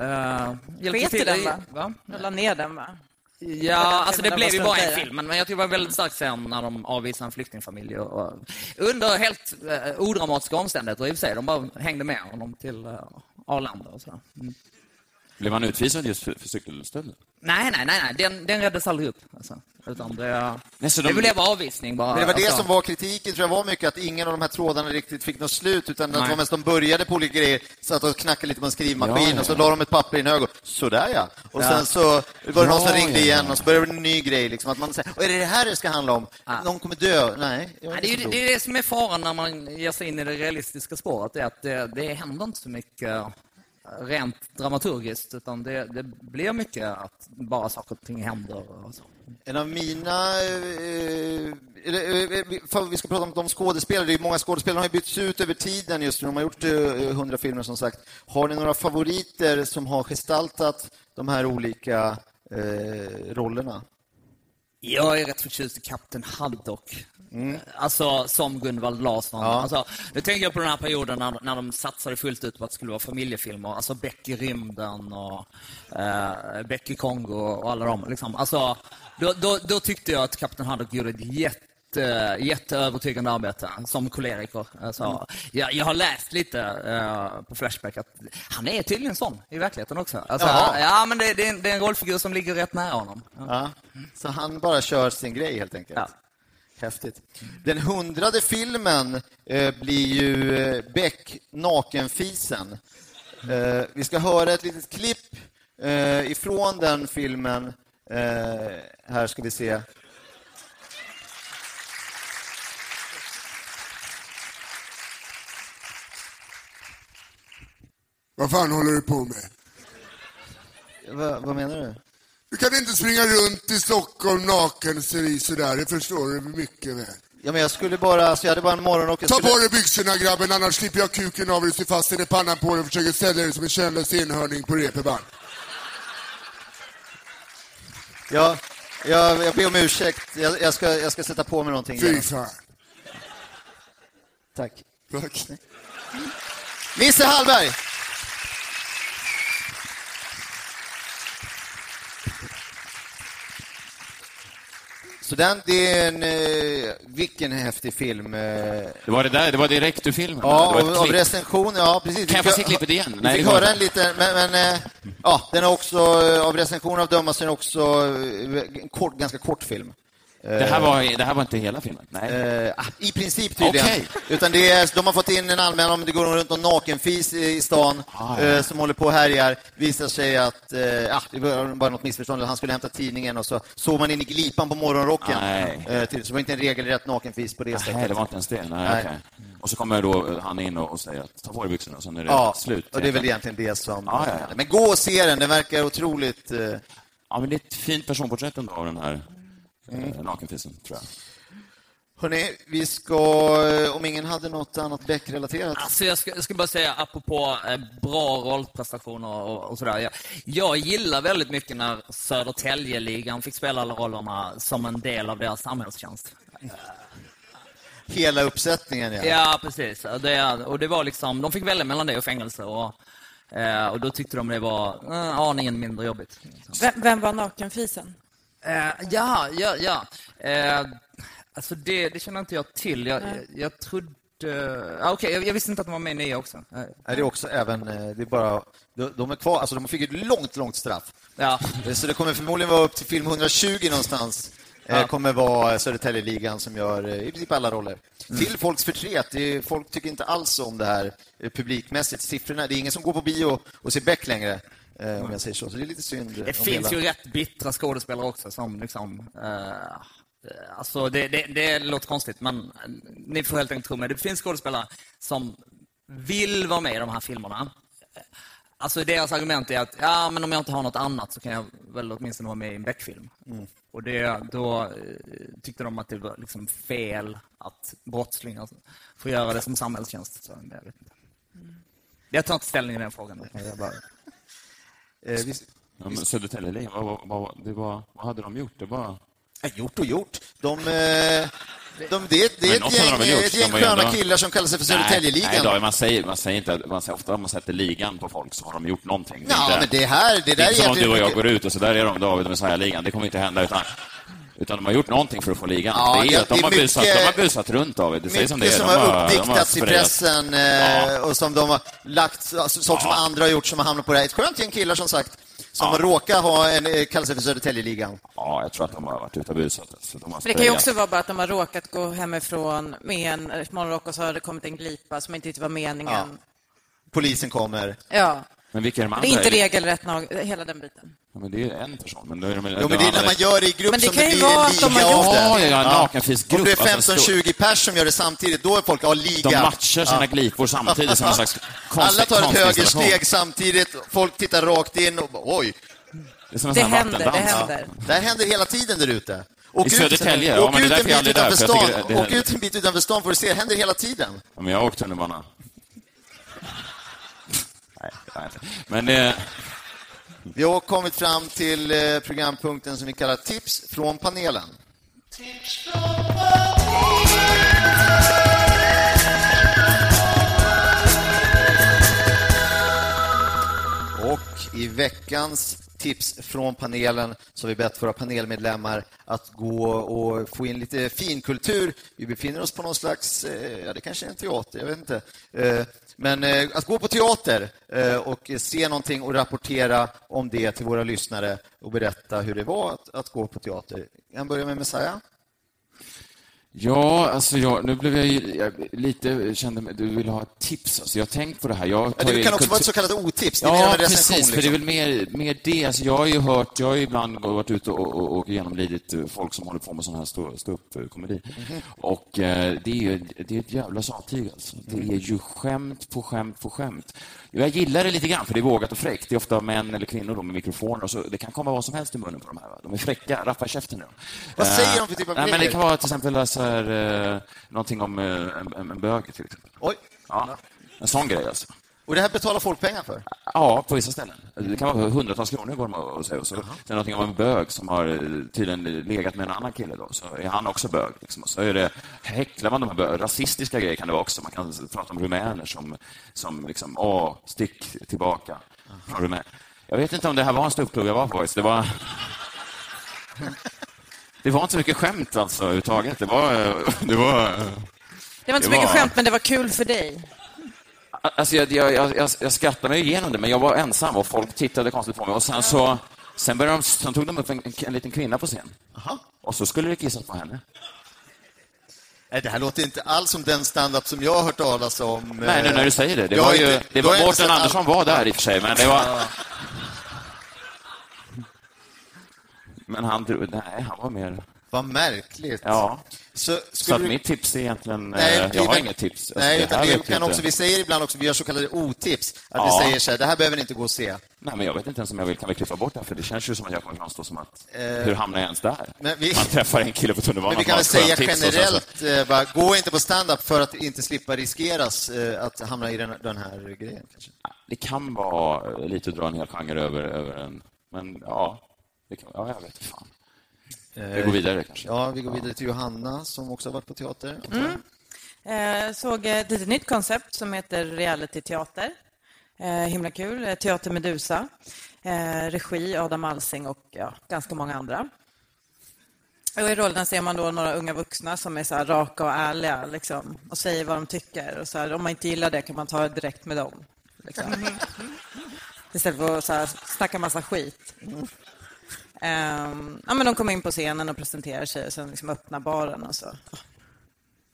Eh, hjälpte Sket i till den, va? va? Jag la ner den, va? Ja, *laughs* alltså det blev ju bara en film, men jag tycker det var väldigt starkt sen när de avvisade en flyktingfamilj. Och, och, under helt eh, odramatiska omständigheter i och för sig. De bara hängde med honom till eh, Arlanda och så. Mm. Blev han utvisad just för, för cykelstölden? Nej, nej, nej, nej. Den, den räddades aldrig upp. Alltså. Utan det, Nej, så de- det blev avvisning bara. Men det var det Alltså, som var kritiken, tror jag, var mycket att ingen av de här trådarna riktigt fick något slut, utan att det var mest de började på olika grejer, satt och knackade lite på en skrivmaskin Ja, ja, och så la de ett papper i en hög och sådär ja. Och Ja. sen så var det någon som ringde ja, igen och så började det en ny grej, liksom, att man säger, "Och är det det här det ska handla om? Ja. Någon kommer dö? Nej. Nej, det, är det, det är det som är faran när man ger sig in i det realistiska spåret, det är att det, det händer inte så mycket eh, rent dramaturgiskt, utan det, det blir mycket att bara saker och ting händer. Och så. En av mina... Eh, eh, vi- för vi ska prata om de skådespelare. Det är många skådespelare har bytts ut över tiden just nu. De har gjort eh, hundra filmer som sagt. Har ni några favoriter som har gestaltat de här olika eh, rollerna? Jag är rätt förtjust i Kapten Haddock. Alltså som Gunvald Larsson. Ja. Alltså, nu tänker jag på den här perioden när, när de satsade fullt ut på att det skulle vara familjefilmer. Alltså Beck i rymden och eh, Beck i Kongo och alla de. Liksom. Alltså, då, då, då tyckte jag att Kapten Haddock gjorde ett jätte, jätteövertygande arbete som koleriker. Alltså, jag, jag har läst lite eh, på Flashback att han är tydligen sån i verkligheten också. Alltså, ja, men det, det, är en, det är en rollfigur som ligger rätt nära honom. Ja. Så han bara kör sin grej helt enkelt. Ja. Häftigt. Den hundrade filmen eh, blir ju eh, Beck, Nakenfisen. Eh, vi ska höra ett litet klipp eh, ifrån den filmen. Eh, här ska vi se. Vad fan håller du på med? Va, vad menar du? Du kan inte springa runt i Stockholm naken sådär, det förstår du mycket väl. Ja, men jag skulle bara, alltså jag hade bara en morgonrock. Jag Ta skulle... på dig byxorna grabben, annars slipper jag kuken av dig, ser fast den i pannan på dig och försöker sälja dig som en könlös enhörning på repeband. Ja, jag, jag ber om ursäkt. Jag, jag, ska, jag ska sätta på mig någonting. Fy fan. Tack. Tack. Nisse Hallberg! Så den, det är en... Eh, vilken häftig film. Eh, Det var det där, det var direkt ur filmen? ja, det var av, ett av klipp. recension, ja precis. Kan jag Vi få fick- se klippet igen? Vi Nej, fick det går höra en liten, men, men eh, ja, den är också, av recensioner av så är också en kort, ganska kort film. Det här, var, det här var inte hela filmen? Nej. Eh, ah, I princip tydligen. Okej. Utan det är, de har fått in en anmälan om det går runt någon nakenfis i stan Ah, ja. eh, som håller på och härjar. Visar sig att eh, ah, det var bara något missförstånd. Han skulle hämta tidningen och så såg man in i glipan på morgonrocken. Nej. Eh, så det var inte en regelrätt nakenfis på det sättet. Nej, det var inte ens det. Nej, Nej. okej. Och så kommer då han in och säger att ta på dig byxorna, och sen är det Ja, slut. och det är väl egentligen det som... Ja, ja, ja. Men gå och se den, den verkar otroligt... Eh, Ja, men det är ett fint personporträtt ändå av den här Mm. eh, nakenfisen, tror jag. hörni, vi ska, eh, om ingen hade något annat Beck-relaterat. Alltså jag, ska, jag ska bara säga, apropå eh, bra rollprestationer och, och sådär. Jag, jag gillar väldigt mycket när Södertälje-ligan fick spela alla rollerna som en del av deras samhällstjänst. Hela uppsättningen, ja. Ja, precis. Och Det, och det var liksom, de fick välja mellan det och fängelse. Och, och då tyckte de det var eh, aningen mindre jobbigt. Vem, vem var nakenfisen? Eh, ja, ja, ja. Eh, alltså det, det känner inte jag till. Jag, jag, jag trodde... Ah, Okej, jag, jag visste inte att de var med i nya också. Eh, Nej, det är också även, eh, det är bara, de, de är kvar, alltså de fick ett långt, långt straff. ja. Eh, Så det kommer förmodligen vara upp till film 120 någonstans. Eh, Ja. kommer vara Södertäljeligan som gör i princip alla roller. Till folks förtret. Det är, folk tycker inte alls om det här publikmässigt. Siffrorna, det är ingen som går på bio och ser Beck längre, om jag säger så. Så det är lite synd. eh, Det finns hela. ju rätt bittra skådespelare också som liksom... Eh, alltså det, det, det låter konstigt, men eh, ni får helt enkelt tro mig. Det finns skådespelare som vill vara med i de här filmerna. Alltså deras argument är att ja, men om jag inte har något annat så kan jag väl åtminstone vara med i en Beck-film. Och det, då eh, tyckte de att det var liksom fel att brottslingar får göra det som samhällstjänst. Så, jag, vet inte. jag tar inte ställning i den frågan. Jag bara... Eh, vi, Ja, men Södertäljeligan, vad, vad, vad, det var, vad hade de gjort? Det var... Gjort och gjort. De, eh, de, det, det är ett gäng, de ett gäng sköna ändå- killar som kallar sig för Nej, Södertäljeligan. Nej, man säger, man säger inte, man säger ofta om man sätter ligan på folk så har de gjort någonting. Är Ja, men det här, det där är inte som om du och jag går ut och så där är de David och Messiah-ligan. Det kommer inte hända. Utan, Utan de har gjort någonting för att få ligan. Ja, det är ju att de, har busat, mycket- de har busat runt av det. Säger som det är. De som har de har uppdiktats i pressen eh, och som de har lagt, alltså, saker som andra har gjort som har hamnat på det här. Ett skönt gäng killar som sagt, som råkar ha en, eh, kallar sig för Södertäljeligan. Ja, jag tror att de har varit ute och busat. Så de har det kan ju också vara bara att de har råkat gå hemifrån med en morgonrock och så har det kommit en glipa som inte riktigt var meningen. Polisen kommer. Ja. Men vilka är de andra? Det är inte regelrätt, hela den biten. Ja, men det är en person. Men, då är de, Jo, men det är när man gör det i grupp Men det som kan det blir vara en liga av det. Ja, ja, ja, en nakenfisgrupp. Om det är alltså, 15-20 pers som gör det samtidigt, då är folk, ja, liga. De matchar sina glipor samtidigt som en slags konstig *laughs* Alla tar ett högersteg samtidigt, folk tittar rakt in och bara, oj. Det är som en Det händer, det händer. Det här händer hela tiden där ute. Åk I Södertälje? Ja, åk men det är ut därför en jag bit aldrig är där, utanför stan. tycker det- det- Åk ut en bit utanför stan får du se, det händer hela tiden. Ja, men jag har åkt tunnelbana. Nej, det inte. Men det... Vi har kommit fram till eh, programpunkten som vi kallar Tips från panelen. Och i veckans tips från panelen så har vi bett våra panelmedlemmar att gå och få in lite finkultur. Vi befinner oss på någon slags, eh, ja det kanske är en teater, jag vet inte. Men eh, att gå på teater eh, och se någonting och rapportera om det till våra lyssnare och berätta hur det var att, att gå på teater. Jag börjar med Messiah. Ja, alltså jag, nu blev jag, jag lite, kände mig, du vill ha ett tips. Alltså jag har tänkt på det här. Jag Ja, det kan också vara ett så kallat otips. Det är mer Ja, recension, precis. För det är liksom. väl mer, mer det. Alltså jag har ju hört, jag har ibland varit ute och, och, och genomlidit folk som håller på med sån här stå- ståuppkomedi. Mhm. Och eh, det är ju det är ett jävla sattyg alltså. Det är ju skämt på skämt på skämt. Jag gillar det lite grann, för det är vågat och fräckt. Det är ofta män eller kvinnor då med mikrofoner. Och så, det kan komma vad som helst i munnen på de här. Va? De är fräcka, rappa käften nu. Vad Eh, säger de för typ av nej, men Det kan vara till exempel så här, eh, någonting om eh, en, en, en bög, till exempel. Oj. Ja, en sån grej alltså. Och det här betalar folk pengar för? Ja, på vissa ställen. Det kan vara hundratals kronor går de och säger. Och så, sen någonting om en bög som har eh, tydligen legat med en annan kille. Då, så är han också bög. Liksom. Och så är det, häcklar man de här bög, rasistiska grejer kan det vara också. Man kan prata om rumäner som, som liksom, åh, stick tillbaka från Rumänien. Jag vet inte om det här var en ståuppklubb jag var på. Det var... *laughs* Det var inte så mycket skämt alltså överhuvudtaget. Det var... eh, Det var Det var inte så Det mycket var- skämt, men det var kul för dig. Alltså jag, jag, jag, jag, skrattade mig igenom det, men jag var ensam och folk tittade konstigt på mig. Och sen, så, sen, började de, sen tog de upp en, en, en liten kvinna på scen. Och så skulle det kissas på henne. Nej, det här låter inte alls som den standup som jag har hört talas om. Nej, nu när du säger det. Det Jag var ju, inte- det var Mårten sett all- Andersson var där i och för sig, men det var... Men han, nej, han var mer... Vad märkligt. Ja. Så, Så du- mitt tips är egentligen... Nej, eh, jag har inget tips. Alltså, Nej, utan jag kan också, vi säger ibland också, vi gör så kallade otips. Att Ja. vi säger så här, det här behöver ni inte gå och se. Nej, men jag vet inte ens om jag vill, kan vi klippa bort det här, för det känns ju som att jag kommer framstå som att... hur hamnar jag ens där? Eh, vi- Man träffar en kille på tunnelbanan Men vi kan väl säga generellt, eh, bara, gå inte på stand-up för att inte slippa riskeras eh, att hamna i den, den här grejen. Kanske. Det kan vara lite att dra en hel genre över, över en... Men ja, det kan, ja, jag vet fan. Vi går vidare kanske. Ja, vi går vidare till Johanna som också har varit på teater. Eh, såg ett litet nytt koncept som heter reality-teater. Eh, himla kul. Eh, Teater Medusa. Eh, regi Adam Alsing och ja, ganska många andra. Och I rollerna ser man då några unga vuxna som är så här raka och ärliga liksom, och säger vad de tycker. Och så här, om man inte gillar det kan man ta det direkt med dem. Liksom. Istället för att så här, snacka massa skit. Ehm, ja, men de kommer in på scenen och presenterar sig och sen liksom öppnar baren. Och så.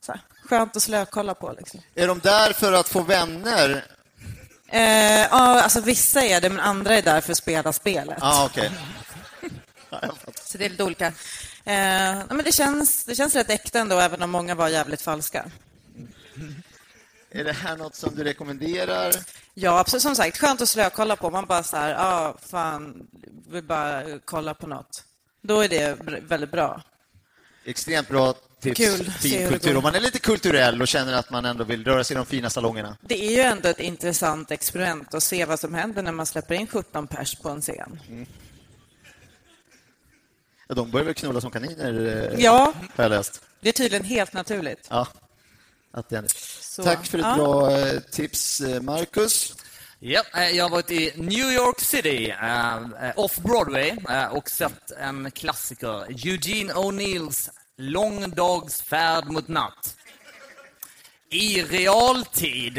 Så här, skönt att slökolla på. Liksom. Är de där för att få vänner? Eh, ja, alltså vissa är det, men andra är där för att spela spelet. Ja, okej. Så det är lite olika. Eh, ja, men det, känns, det känns rätt äkta ändå, även om många var jävligt falska. Är det här något som du rekommenderar? Ja, absolut. Som sagt, skönt att slökolla på. Man bara så här, ja, ah, fan, vill bara kolla på något. Då är det väldigt bra. Extremt bra tips. Kul. Fin kultur. Om man är lite kulturell och känner att man ändå vill röra sig i de fina salongerna. Det är ju ändå ett intressant experiment att se vad som händer när man släpper in 17 pers på en scen. Ja, de börjar väl knulla som kaniner, eh, Ja. har jag läst. Det är tydligen helt naturligt. Ja. Att den... Så, Tack för ett ja. bra eh, tips, eh, Marcus. Ja, eh, jag har varit i New York City, off-Broadway, och sett en klassiker, Eugene O'Neills Lång dags färd mot natt. I realtid.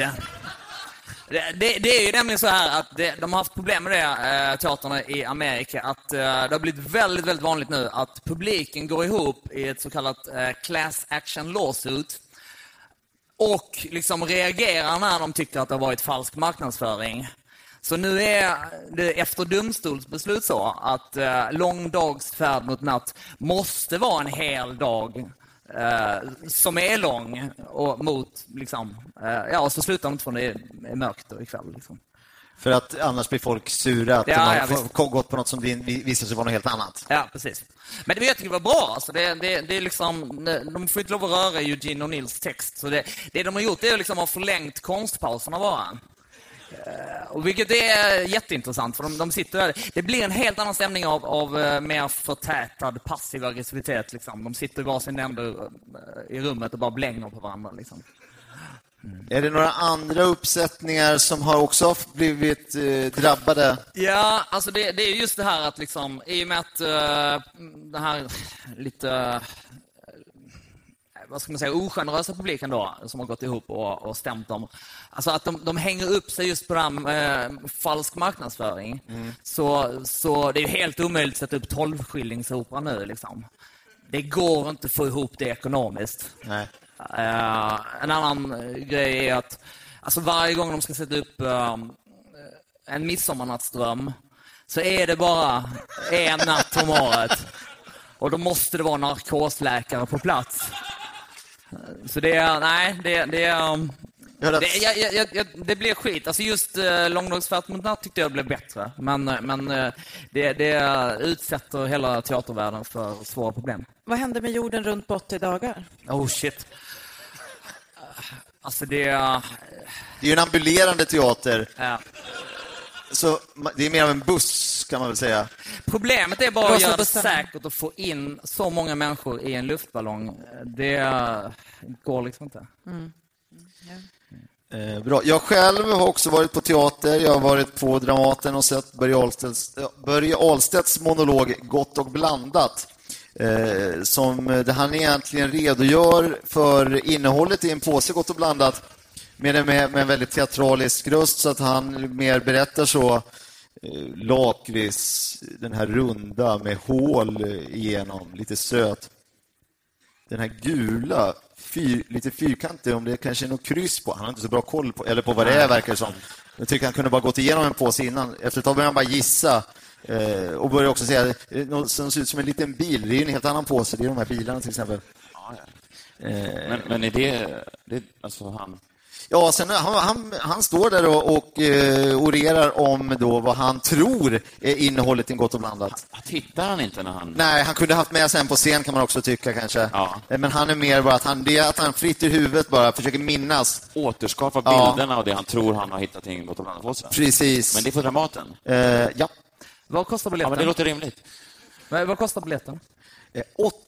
Det, det, det är ju nämligen så här att det, de har haft problem med det, eh, teaterna i Amerika, att eh, det har blivit väldigt, väldigt vanligt nu att publiken går ihop i ett så kallat eh, class action lawsuit och liksom reagerar när de tycker att det har varit falsk marknadsföring. Så nu är det efter domstolsbeslut så att eh, lång dags färd mot natt måste vara en hel dag eh, som är lång och mot liksom, eh, ja, så slutar de inte förrän det är mörkt ikväll. Liksom. För att annars blir folk sura att Ja, har ja, visst. gått på något som vi- visar sig vara något helt annat. Ja, precis. Men det jag tycker var bra. Alltså det, det, det är liksom, de får inte lov att röra Eugene O'Neills text. Så det, det de har gjort är att liksom ha förlängt konstpauserna bara. Eh, Och vilket är jätteintressant, för de, de sitter där. Det blir en helt annan stämning av, av eh, mer förtätad passiv aggressivitet. Liksom. De sitter i varsin ände eh, i rummet och bara blänger på varandra. Liksom. Är det några andra uppsättningar som har också blivit eh, drabbade? Ja, alltså det, det är just det här att liksom, i och med att uh, den här lite, eh, vad ska man säga, ogenerösa publiken då, som har gått ihop och, och stämt dem, alltså att de, de hänger upp sig just på det här med falsk marknadsföring. Så, så det är helt omöjligt att sätta upp 12 skillingsopera nu liksom. Det går inte att få ihop det ekonomiskt. Nej. Eh, en annan eh, grej är att alltså varje gång de ska sätta upp eh, en midsommarnattsdröm så är det bara en natt om året. Och då måste det vara narkosläkare på plats. Eh, Så det är, nej, det, det är... um, att- Det, jag, jag, jag, det blir skit. Alltså just uh, Långdagsfärd mot natt tyckte jag blev bättre. Men, eh, men eh, det, det utsätter hela teatervärlden för svåra problem. Vad hände med jorden runt på 80 dagar? Oh shit. Alltså det... är- Det är ju en ambulerande teater, Ja. så det är mer av en buss kan man väl säga. Problemet är bara att göra det säkert att få in så många människor i en luftballong. Det går liksom inte. Eh, bra. Jag själv har också varit på teater. Jag har varit på Dramaten och sett Börje Ahlstedts, Börje Ahlstedts monolog Gott och blandat. Eh, som, eh, där han egentligen redogör för innehållet i en påse Gott och blandat med, en- med, med en väldigt teatralisk röst så att han mer berättar så eh, lakrits, den här runda med hål igenom, lite söt den här gula, fyr, lite fyrkantiga, om det kanske är något kryss på. Han har inte så bra koll på, eller på vad det är, verkar det som. Jag tycker han kunde bara gått igenom en påse innan. Efter ett tag började han bara gissa. Eh, och började också säga eh, något som ser ut som en liten bil. Det är ju en helt annan påse. Det är de här bilarna till exempel. Eh, Men, men är det, det alltså han... Ja, sen han, han, han står där och, och eh, orerar om då vad han tror är innehållet i Gott och blandat. Tittar han inte när han... Nej, han kunde haft med sig en på scen kan man också tycka kanske. Ja. Eh, Men han är mer bara att han, det är att han fritt i huvudet bara försöker minnas. Återskapa Ja. bilderna och det han tror han har hittat i Gott och blandat-påse. Precis. Men det är på Dramaten? Eh, ja. Vad kostar Ja, biljetten? men det låter rimligt. vad, vad kostar biljetten? Eh,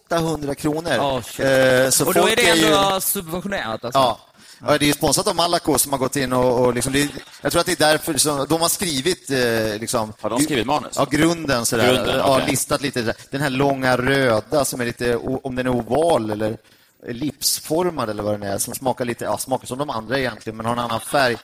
800 kronor. Oh. Eh, så och då är det ju- ändå subventionerat alltså? Ja. Ja, det är ju sponsrat av Malaco som har gått in och, och liksom, det, jag tror att det är därför som, de har skrivit eh, liksom, Har de skrivit manus? Ja, grunden sådär. Grunden, ja, okej. listat lite. sådär. Den här långa röda som är lite, om den är oval eller ellipsformad eller vad den är, som smakar lite, ja, smakar som de andra egentligen, men har en annan färg.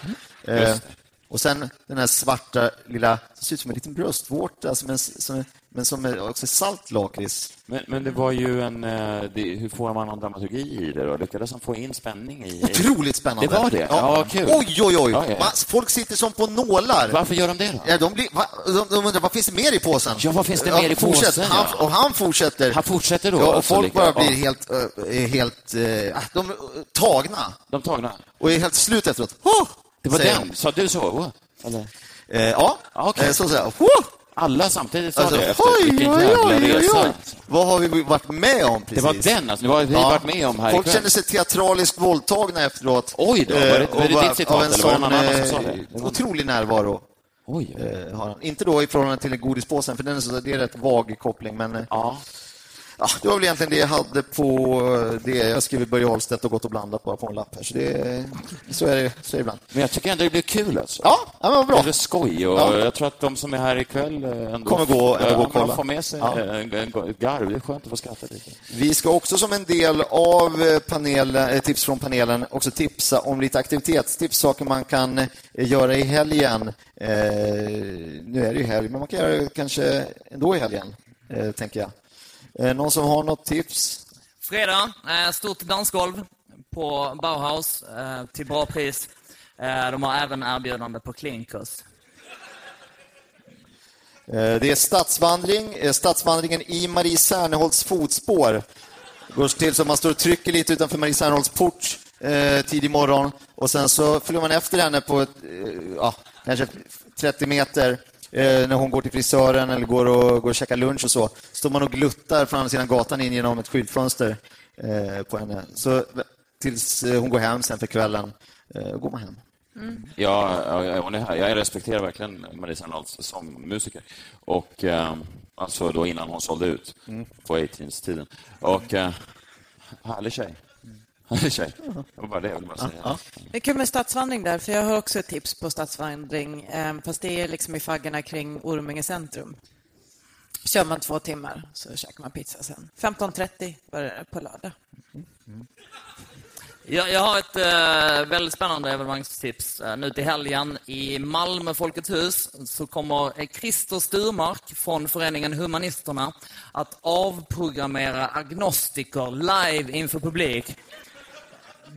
Eh, och sen den här svarta lilla, som ser ut som en liten bröstvårta, som en, som, en- men som är också salt lakrits. Men, men det var ju en... eh, Det, hur får man någon dramaturgi i det då? Lyckades han få in spänning i... Otroligt spännande. Det var det? Ja, kul. Oj, oj, oj. Ja, ja. Man, folk sitter som på nålar. Varför gör de det då? Ja, de, blir, va, de, de undrar vad finns det mer i påsen? Ja, vad finns det mer i påsen, Han, ja. Och han fortsätter. Han fortsätter då? Ja, och folk bara blir ja, helt, är helt äh, de är tagna De tagna? och är helt slut efteråt. Oh! Det var den? Sa du så? Eller? Eh, ja, okej. eh, så säger jag. Alla samtidigt sa Alltså, det efter oj, vilken oj, jävla oj, oj, resa. oj. Vad har vi varit med om precis? Det var den alltså, det var vi Ja. varit med om här Folk kände sig teatraliskt våldtagna efteråt. Oj då, var det- Eh, var det ditt citat, av en eller var det sån någon annan som sa eh, det? Var- otrolig närvaro. Oj. eh, har han. Inte då i förhållande till godispåsen, för den är, så, det är rätt vag koppling. Men, eh, Ja. Ja, det var väl egentligen det jag hade på det. Jag skriver Börje Ahlstedt och gått och blandat bara på en lapp här. Så, det, så, är, det, så är det ibland. Men jag tycker ändå det blir kul alltså. Ja, ja men bra. Eller skoj. Och Ja. Jag tror att de som är här ikväll eh, ändå Kommer gå- ja, gå och kolla. får med sig Ja. en, en, ett garv. Det är skönt att få skratta lite. Vi ska också som en del av eh, panelen, eh, tips från panelen också tipsa om lite aktivitetstips, saker man kan eh, göra i helgen. Eh, nu är det ju helg, men man kan göra det kanske ändå i helgen, eh, tänker jag. Eh, någon som har något tips? Fredag, eh, stort dansgolv på Bauhaus eh, till bra pris. De har även erbjudande på Klinkers. Det är stadsvandring, stadsvandringen i Marie Serneholts fotspår. Det går till så att man står och trycker lite utanför Marie Serneholts port eh, tidig morgon och sen så följer man efter henne på ett, eh, ja, kanske 30 meter när hon går till frisören eller går och, går och käkar lunch och så. Står man och gluttar från andra sidan gatan in genom ett skyltfönster eh, på henne. Så tills eh, hon går hem sen för kvällen, eh, går man hem. Ja, ja, hon är här. Jag respekterar verkligen Marie Serneholt som musiker. Och, eh, alltså då innan hon sålde ut på 18-tiden. Och eh, härlig tjej. Härlig tjej. Det var bara det jag ville bara säga. Det är kul med stadsvandring där, för jag har också ett tips på stadsvandring, eh, fast det är liksom i faggorna kring Orminge centrum. Kör man två timmar så käkar man pizza sen. 15.30 börjar det på lördag. Jag, jag har ett eh, väldigt spännande evenemangstips. Eh, nu till helgen i Malmö Folkets hus så kommer eh, Christer Sturmark från föreningen Humanisterna att avprogrammera agnostiker live inför publik.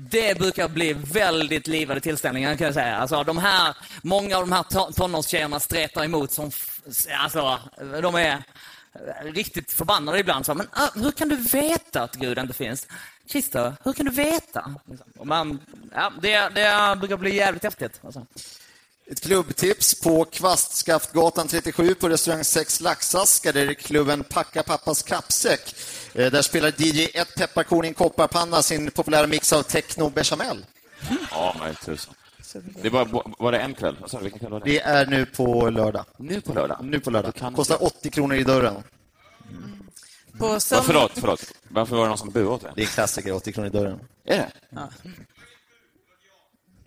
Det brukar bli väldigt livade tillställningar kan jag säga. Alltså, de här, många av de här tonårstjejerna stretar emot som... Alltså, de är riktigt förbannade ibland. Så, men ah, hur kan du veta att Gud inte finns? Christer, hur kan du veta? Liksom. Man, ja, det, det brukar bli jävligt häftigt. Alltså. Ett klubbtips på Kvastskaftgatan 37 på restaurang 6 Laxaska. Där är klubben Packa Pappas kappsäck. Eh, Där spelar DJ ett pepparkorn i en kopparpanna sin populära mix av techno bechamel. Ja, men tusan. Det var, var det en kväll? Du, Vilken kväll var det? Det är nu på lördag. Nu på lördag? Nu på lördag. Kan- Kostar 80 kronor i dörren. På Ja, söndag... förlåt, förlåt. Varför var det någon som buade åt Det det? är klassiker, 80 kronor i dörren. Är det?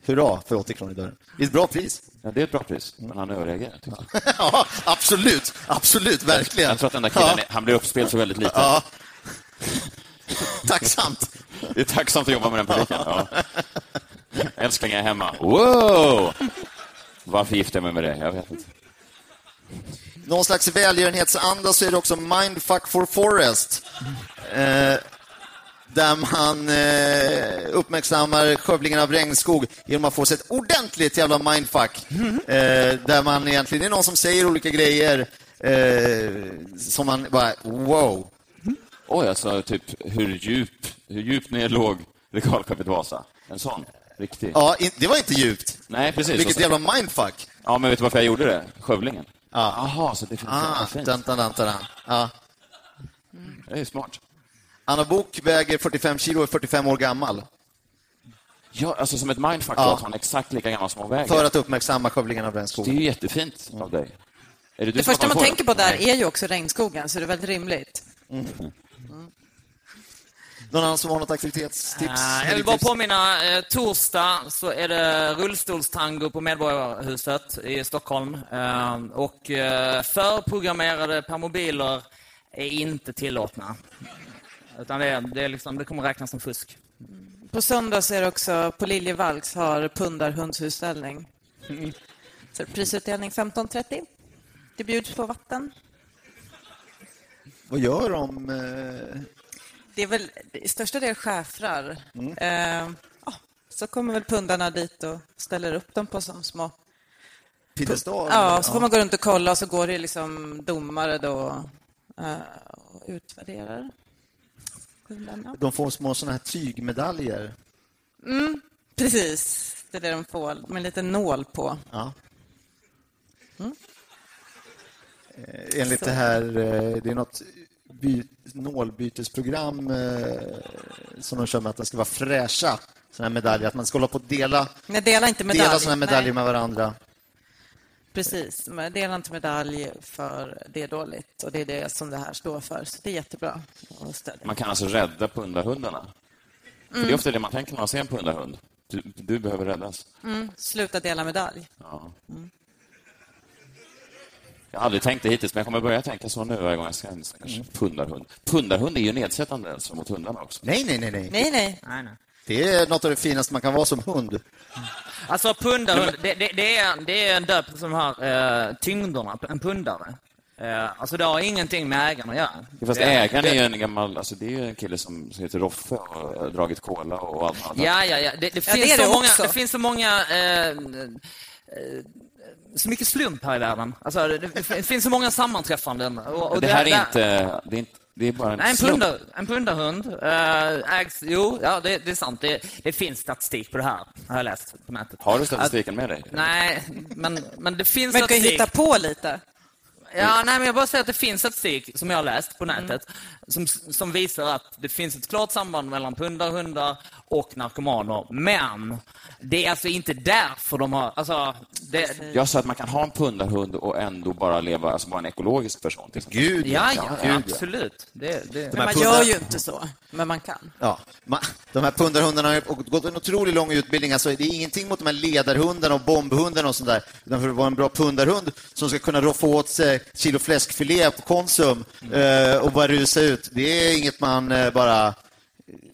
Hurra för 80 kronor i dörren. Det är ett bra pris. Ja, det är ett bra pris, men han överreagerar. *laughs* ja, absolut. Absolut, verkligen. Jag tror att den där killen, är- han blir uppspelt så väldigt lite. Ja. Tacksamt. Det är tacksamt att jobba med den publiken. Ja. Älskling, jag är hemma. Wow! Varför gifte jag mig med dig? Jag vet inte. någon slags välgörenhetsanda så är det också Mindfuck for Forest. Eh, där man eh, uppmärksammar skövlingen av regnskog genom att få sig ett ordentligt jävla mindfuck. Eh, där man egentligen, det är någon som säger olika grejer eh, som man bara, wow. Oj, alltså typ hur djup, hur djupt ner låg regalskeppet Vasa? En sån? Riktig? Ja, in, det var inte djupt. Nej, precis. Vilket jävla mindfuck. Ja, men vet du varför jag gjorde det? Skövlingen. Ja. Jaha, så det finns Ah, fint. dan, dan, dan, dan. Ja. Det är smart. Anna Bok väger 45 kilo och är 45 år gammal. Ja, alltså som ett mindfuck Ja. att hon är exakt lika gammal som hon väger. För att uppmärksamma skövlingen av Det är ju jättefint av dig. Är det du Det första man tänker på där är ju också regnskogen, så det är väldigt rimligt. Någon annan som har något aktivitetstips? Eh, jag vill bara påminna, eh, torsdag så är det rullstolstango på Medborgarhuset i Stockholm. Eh, och eh, förprogrammerade permobiler är inte tillåtna. Utan det, är, det, är liksom, det kommer räknas som fusk. På söndag så är det också på Liljevalchs har pundarhundsutställning. Så prisutdelning 15.30. Det bjuds på vatten. Vad gör de? eh, Det är väl i största del schäfrar. Eh, ja, så kommer väl pundarna dit och ställer upp dem på som små... Piedestal? Ja, så får man gå runt och kolla och så går det liksom domare då eh, och utvärderar. De får små såna här tygmedaljer. Precis, det är det de får med en liten nål på. Ja. Eh, Enligt det här, eh, det är något by, nålbytesprogram eh, som de kör med att den ska vara fräscha, såna här medaljer. Att man ska hålla på att dela, Nej, dela inte medalj. dela såna medaljer Nej. med varandra. Precis, men dela inte medalj för det är dåligt och det är det som det här står för. Så det är jättebra att stödja. Man kan alltså rädda pundarhundarna. För det är ofta det man tänker när man ser en pundarhund. Du, du behöver räddas. Mm, sluta dela medalj. Ja. Jag har aldrig tänkt det hittills, men jag kommer börja tänka så nu varje gång jag ser en stackars pundarhund. Pundarhund är ju nedsättande alltså mot hundarna också. Nej, nej, nej, nej. Nej, nej. Nej, nej. Det är något av det finaste man kan vara som hund. Alltså pundarhund, det, det, det, är, det är en döpt som har eh, tyngderna, en pundare. Eh, alltså det har ingenting med ägaren att göra. Fast Det- ägaren är ju en gammal, alltså det är ju en kille som heter Roffe och har dragit cola och allt annat. Ja, ja, ja. Det, det, Ja, finns, det så många, det finns så många... Eh, eh, så mycket slump här i världen. Alltså, det, finns så många sammanträffanden. Och, och det här är inte, det är inte, det är bara en Nej, en, pundar, en pundarhund äh, ägs... Jo, ja, det, det är sant. Det, det finns statistik på det här, har jag läst på nätet. Har du statistiken med dig? Nej, men, men det finns Men du kan ju statistik. hitta på lite. Ja, nej, men jag bara säger att det finns statistik som jag har läst på nätet som, som visar att det finns ett klart samband mellan pundarhundar och narkomaner. Men det är alltså inte därför de har... Alltså, det, Jag sa att man kan ha en pundarhund och ändå bara leva, alltså vara en ekologisk person. Till exempel. Gud, ja, ja, ja. absolut. Det, det, De Men man pundar- gör ju inte så, men man kan. Ja, ma- de här pundarhundarna har gått en otroligt lång utbildning. Alltså, det är ingenting mot de här ledarhundarna och bombhundarna och sånt där. Utan för att vara en bra pundarhund som ska kunna roffa åt sig kilo fläskfilé på Konsum eh, och bara rusa ut. Det är inget man eh, bara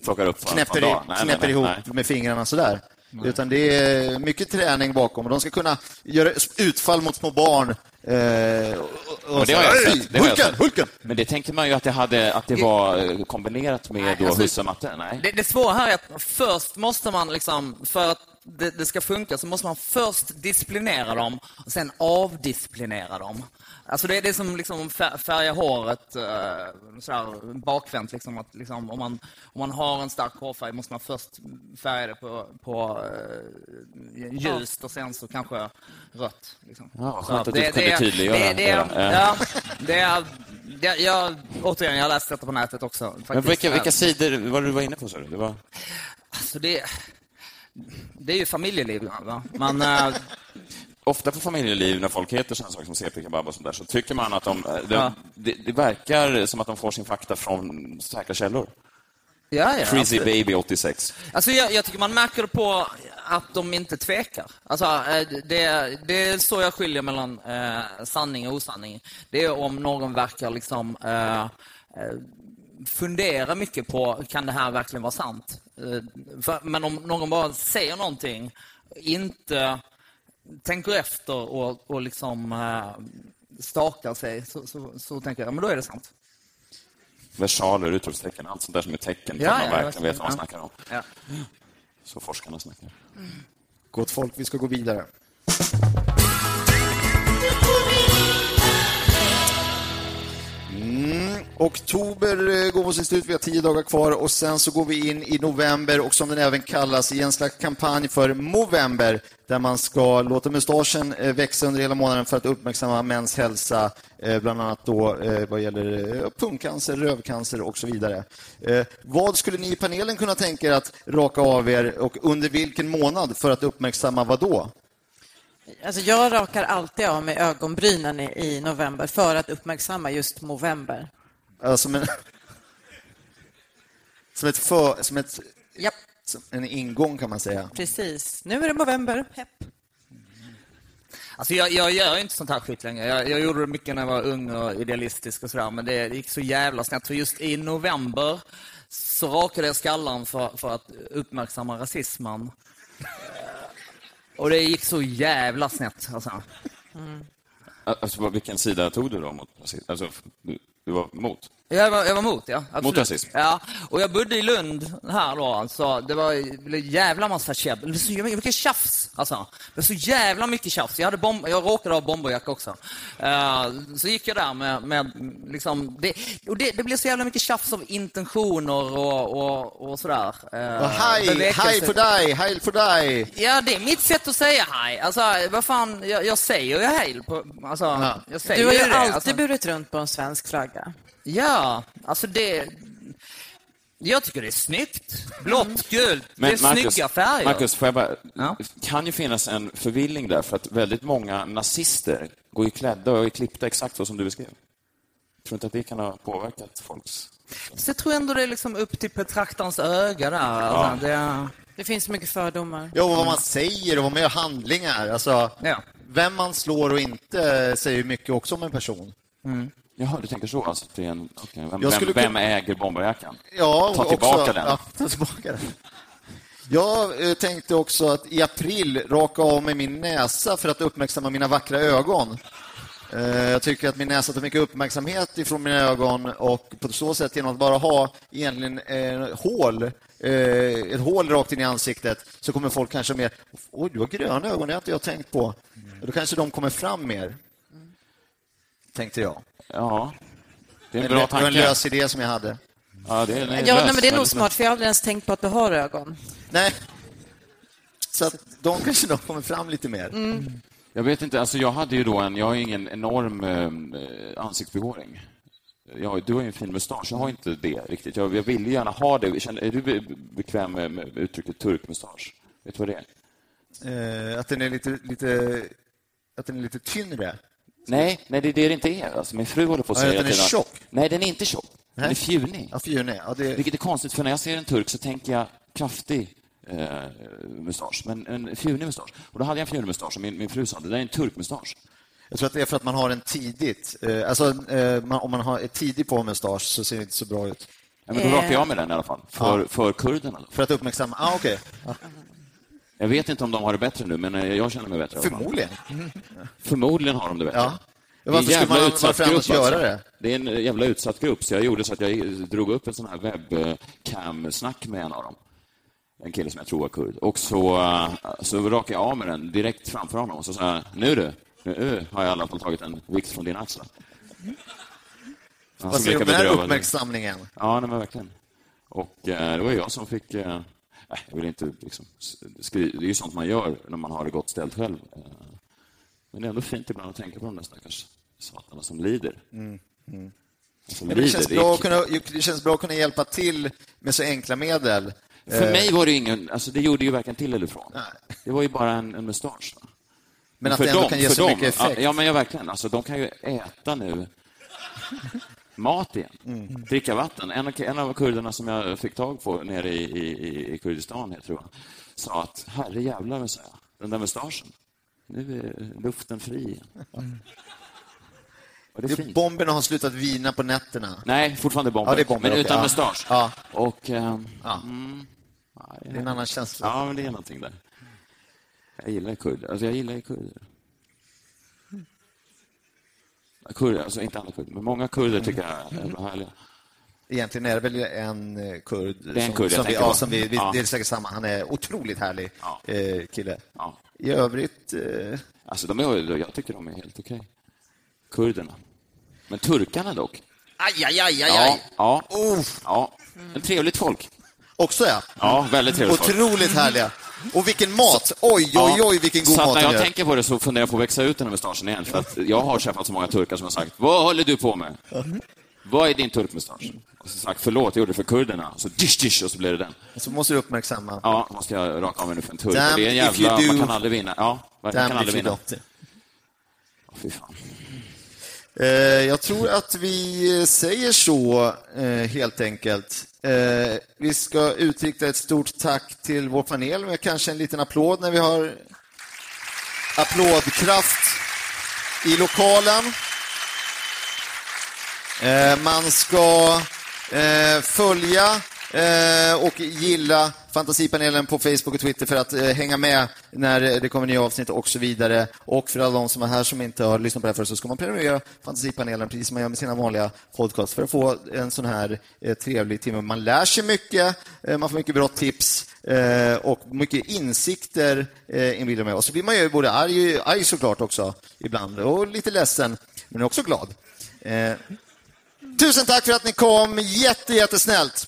Plockar upp knäpper, i. Nej, knäpper nej, nej, ihop nej. med fingrarna sådär. Utan det är mycket träning bakom och de ska kunna göra utfall mot små barn. Eh, och, och det har jag sett. Det har jag Hulken. Hulken! Men det tänker man ju att det, hade, att det var eh, kombinerat med då alltså- matte. Nej. Det, det svåra här är att först måste man, liksom, för att det, det ska funka, så måste man först disciplinera dem och sen avdisciplinera dem. Alltså det är det som liksom fär- färgar håret uh, sådär, bakvänt. Liksom, att, liksom, om, man, om man har en stark hårfärg måste man först färga det på, på eh, ljust och sen så kanske rött. Liksom. Ja, Så skönt att du kunde tydliggöra det, det, det ja, det är, det, jag, återigen, jag har läst detta på nätet också. Men vilka, vilka sidor var du var inne på? Så? Det var... Alltså det, det är ju familjeliv. Va? Man, eh, Ofta på familjeliv, när folk heter sådana saker som CP Kebab och sånt där, så tycker man att de, eh, de Ja. det, det verkar som att de får sin fakta från säkra källor. ja, ja, Crazy absolut. Baby 86. Alltså jag, jag tycker man märker på att de inte tvekar. Alltså, eh, det, det är så jag skiljer mellan eh, sanning och osanning. Det är om någon verkar liksom eh, eh, fundera mycket på, kan det här verkligen vara sant? Eh, för, men om någon bara säger någonting, inte tänker efter och, och liksom eh, stakar sig, så, så, så tänker jag, men då är det sant. Versaler, utropstecken, allt sånt där som är tecken på Ja, att man ja, verkligen vet vad man snackar om. Ja. Så forskarna snackar. Gott folk, vi ska gå vidare. Mm, oktober eh, går mot sitt slut, vi har tio dagar kvar och sen så går vi in i november och som den även kallas i en slags kampanj för Movember där man ska låta mustaschen eh, växa under hela månaden för att uppmärksamma mäns hälsa, eh, bland annat då vad gäller pungcancer, rövcancer och så vidare. Vad skulle ni i panelen kunna tänka er att raka av er och under vilken månad för att uppmärksamma vad då? Alltså jag rakar alltid av mig ögonbrynen i, i november för att uppmärksamma just november. Ja, som en... Som ett för... Som ett... Japp, Som en ingång kan man säga. precis. Nu är det november. Hepp. Alltså jag, jag gör inte sånt här skit längre. Jag, jag gjorde det mycket när jag var ung och idealistisk och sådär, men det gick så jävla snett. För just i november så rakade jag skallan för, för att uppmärksamma rasismen. Och det gick så jävla snett. Alltså. Alltså, vad- vilken sida tog du då mot? Alltså, du, var mot? Jag var, jag var mot, ja. Absolut. Mot rasism? Ja, och jag bodde i Lund här då. Alltså, det var blev jävla massa käbb. Det blev så mycket tjafs. Alltså. Det var så jävla mycket tjafs. Jag, hade bomb, jag råkade ha bomberjacka också. Eh, så gick jag där med, med liksom... Det, och det, det blev så jävla mycket tjafs av intentioner och, och, och sådär. Uh, Och Hej, hej för dig, hej för dig! Ja, det är mitt sätt att säga hej. Alltså, vad fan, jag, jag säger ju hej. På, alltså, jag säger Du har ju det, alltid alltså. burit runt på en svensk flagga. Ja, alltså det... Jag tycker det är snyggt. Blått, gult. Men det är snygga färger. Marcus, får jag bara, Ja. kan ju finnas en förvilling där, för att väldigt många nazister går ju klädda och är klippta exakt så som du beskrev. Tror inte att det kan ha påverkat folks... Så jag tror ändå det är liksom upp till betraktarens öga där. Alltså, det, Det finns så mycket fördomar. Ja, och vad man säger och vad man gör handlingar. Alltså, Ja. Vem man slår och inte säger mycket också om en person. Jaha, du tänker så? Alltså, det är en, okay. vem, Jag skulle vem, vem kunna- äger bomberjackan? Ja, Ta tillbaka också, den. Ja, ta tillbaka den. Jag eh, tänkte också att i april raka av mig min näsa för att uppmärksamma mina vackra ögon. Eh, Jag tycker att min näsa tar mycket uppmärksamhet ifrån mina ögon och på så sätt genom att bara ha egentligen eh, hål, eh, ett hål rakt in i ansiktet så kommer folk kanske mer Oj, du har gröna ögon, det har inte jag tänkt på. Då kanske de kommer fram mer. Tänkte jag. Ja, det är en Det bra var en tanke. lös idé som jag hade. Ja, det är, det är Ja, nej, men det är nog smart, för jag har aldrig ens tänkt på att du har ögon. Nej. Så att de kanske de kommer fram lite mer. Jag vet inte, alltså jag hade ju då en, jag har ju ingen enorm eh, ansiktsbehåring. Jag, du har ju en fin mustasch, jag har inte det riktigt. Jag, jag vill gärna ha det. Känner, är du be, bekväm med, med uttrycket turkmustasch? Vet du vad det är? Eh, att den är lite, lite, att den är lite tyngre. Nej, nej det är det det inte är. Alltså, min fru håller på att Ja, säga att den är tjock. Nej, den är inte tjock. Den är fjunig. Ja, fjunig. Ja, det, Vilket är konstigt, för när jag ser en turk så tänker jag kraftig eh, mustasch, men en fjunig mustasch. Och då hade jag en fjunig mustasch och min, min fru sa det där är en turkmustasch. jag tror att det är för att man har en tidigt. Eh, alltså, eh, man, om man har ett tidigt på mustasch så ser det inte så bra ut. Ja, men då rakar jag med den i alla fall, för, Ja. för kurderna. För att uppmärksamma... Ah, okej. *laughs* Ja, Jag vet inte om de har det bättre nu, men eh, jag känner mig bättre. förmodligen. Förmodligen har de det bättre. Ja. Det är en Varför skulle man, varför grupp, göra alltså. det? Det är en jävla utsatt grupp, så jag gjorde så att jag drog upp en sån här webcam-snack med en av dem. En kille som jag tror var kurd. Och så, eh, så rakade jag av med den direkt framför honom och så sa jag, nu du, nu eh, har jag i alla fall tagit en vikt från dina axlar. Vad säger du om den här bedrövad. uppmärksamlingen? Ja, nej, men verkligen. Och eh, det var jag som fick... Eh, jag vill inte liksom, skriva... Det är ju sånt man gör när man har det gott ställt själv. Eh, men det är ändå fint ibland att tänka på de där stackars satarna som lider. Mm, Som Men det, lider. känns bra att kunna, det känns bra att kunna hjälpa till med så enkla medel. För Eh, mig var det ingen... Alltså, det gjorde ju varken till eller från. Nej. Det var ju bara en, en mustasch. Va? Men att för det ändå dem- kan ge så dem, mycket effekt. Ja, ja, men ja, verkligen. Alltså, de kan ju äta nu mat igen. Mm. Dricka vatten. En, av- en av kurderna som jag fick tag på nere i, i, i Kurdistan, jag tror jag, sa att herre jävlar, sa jag, den där mustaschen, nu är luften fri igen. Och det är fint. Bomberna har slutat vina på nätterna. Nej, fortfarande bomber, Ja, det är bomber, men utan ja. mustasch. Ja. Och... ehm, Ja. mm, Det är en annan känsla. Ja, men det är någonting där. Jag gillar kurder. Alltså, jag gillar kurder. Kurder, alltså inte alla kurder, men många kurder tycker jag är jävla härliga. Egentligen är det väl en eh, kurd, är en kurd som, vi, ja, som vi, vi Ja. det är säkert samma. Han är otroligt härlig Ja. eh, kille. Ja. I övrigt... Eh, Alltså, de är, jag tycker de är helt okej. Kurderna. Men turkarna dock? Aj, aj, aj, aj, Ja. aj. ja. Uff. ja. En trevligt folk. också ja. Ja, väldigt trevligt folk. Otroligt härliga. Och vilken mat! Oj, oj, oj, vilken god så mat när de jag gör. tänker på det så funderar jag på att växa ut den här mustaschen igen. För att jag har träffat så många turkar som har sagt, vad håller du på med? Vad är din turkmustasch? Och så sagt, förlåt, jag gjorde det för kurderna. Så dish, dish, och så blev det den. Så måste du uppmärksamma. Ja, måste jag raka av mig nu för en turk. Damn Och det är en jävla, man kan aldrig vinna. Ja, man kan aldrig vinna. Åh, Fy fan. Eh, jag tror att vi säger så, eh, helt enkelt. Eh, vi ska utrikta ett stort tack till vår panel med kanske en liten applåd när vi har applådkraft i lokalen. Man ska följa eh, och gilla Fantasipanelen på Facebook och Twitter för att eh, hänga med när det kommer nya avsnitt och så vidare. Och för alla de som är här som inte har lyssnat på det här förut så ska man prenumerera Fantasipanelen precis som man gör med sina vanliga podcasts för att få en sån här eh, trevlig timme. Man lär sig mycket, eh, man får mycket bra tips eh, och mycket insikter eh, inbillar mig. Och så blir man ju både arg, arg såklart också ibland och lite ledsen, men också glad. Eh, Tusen tack för att ni kom. Jätte, jättesnällt.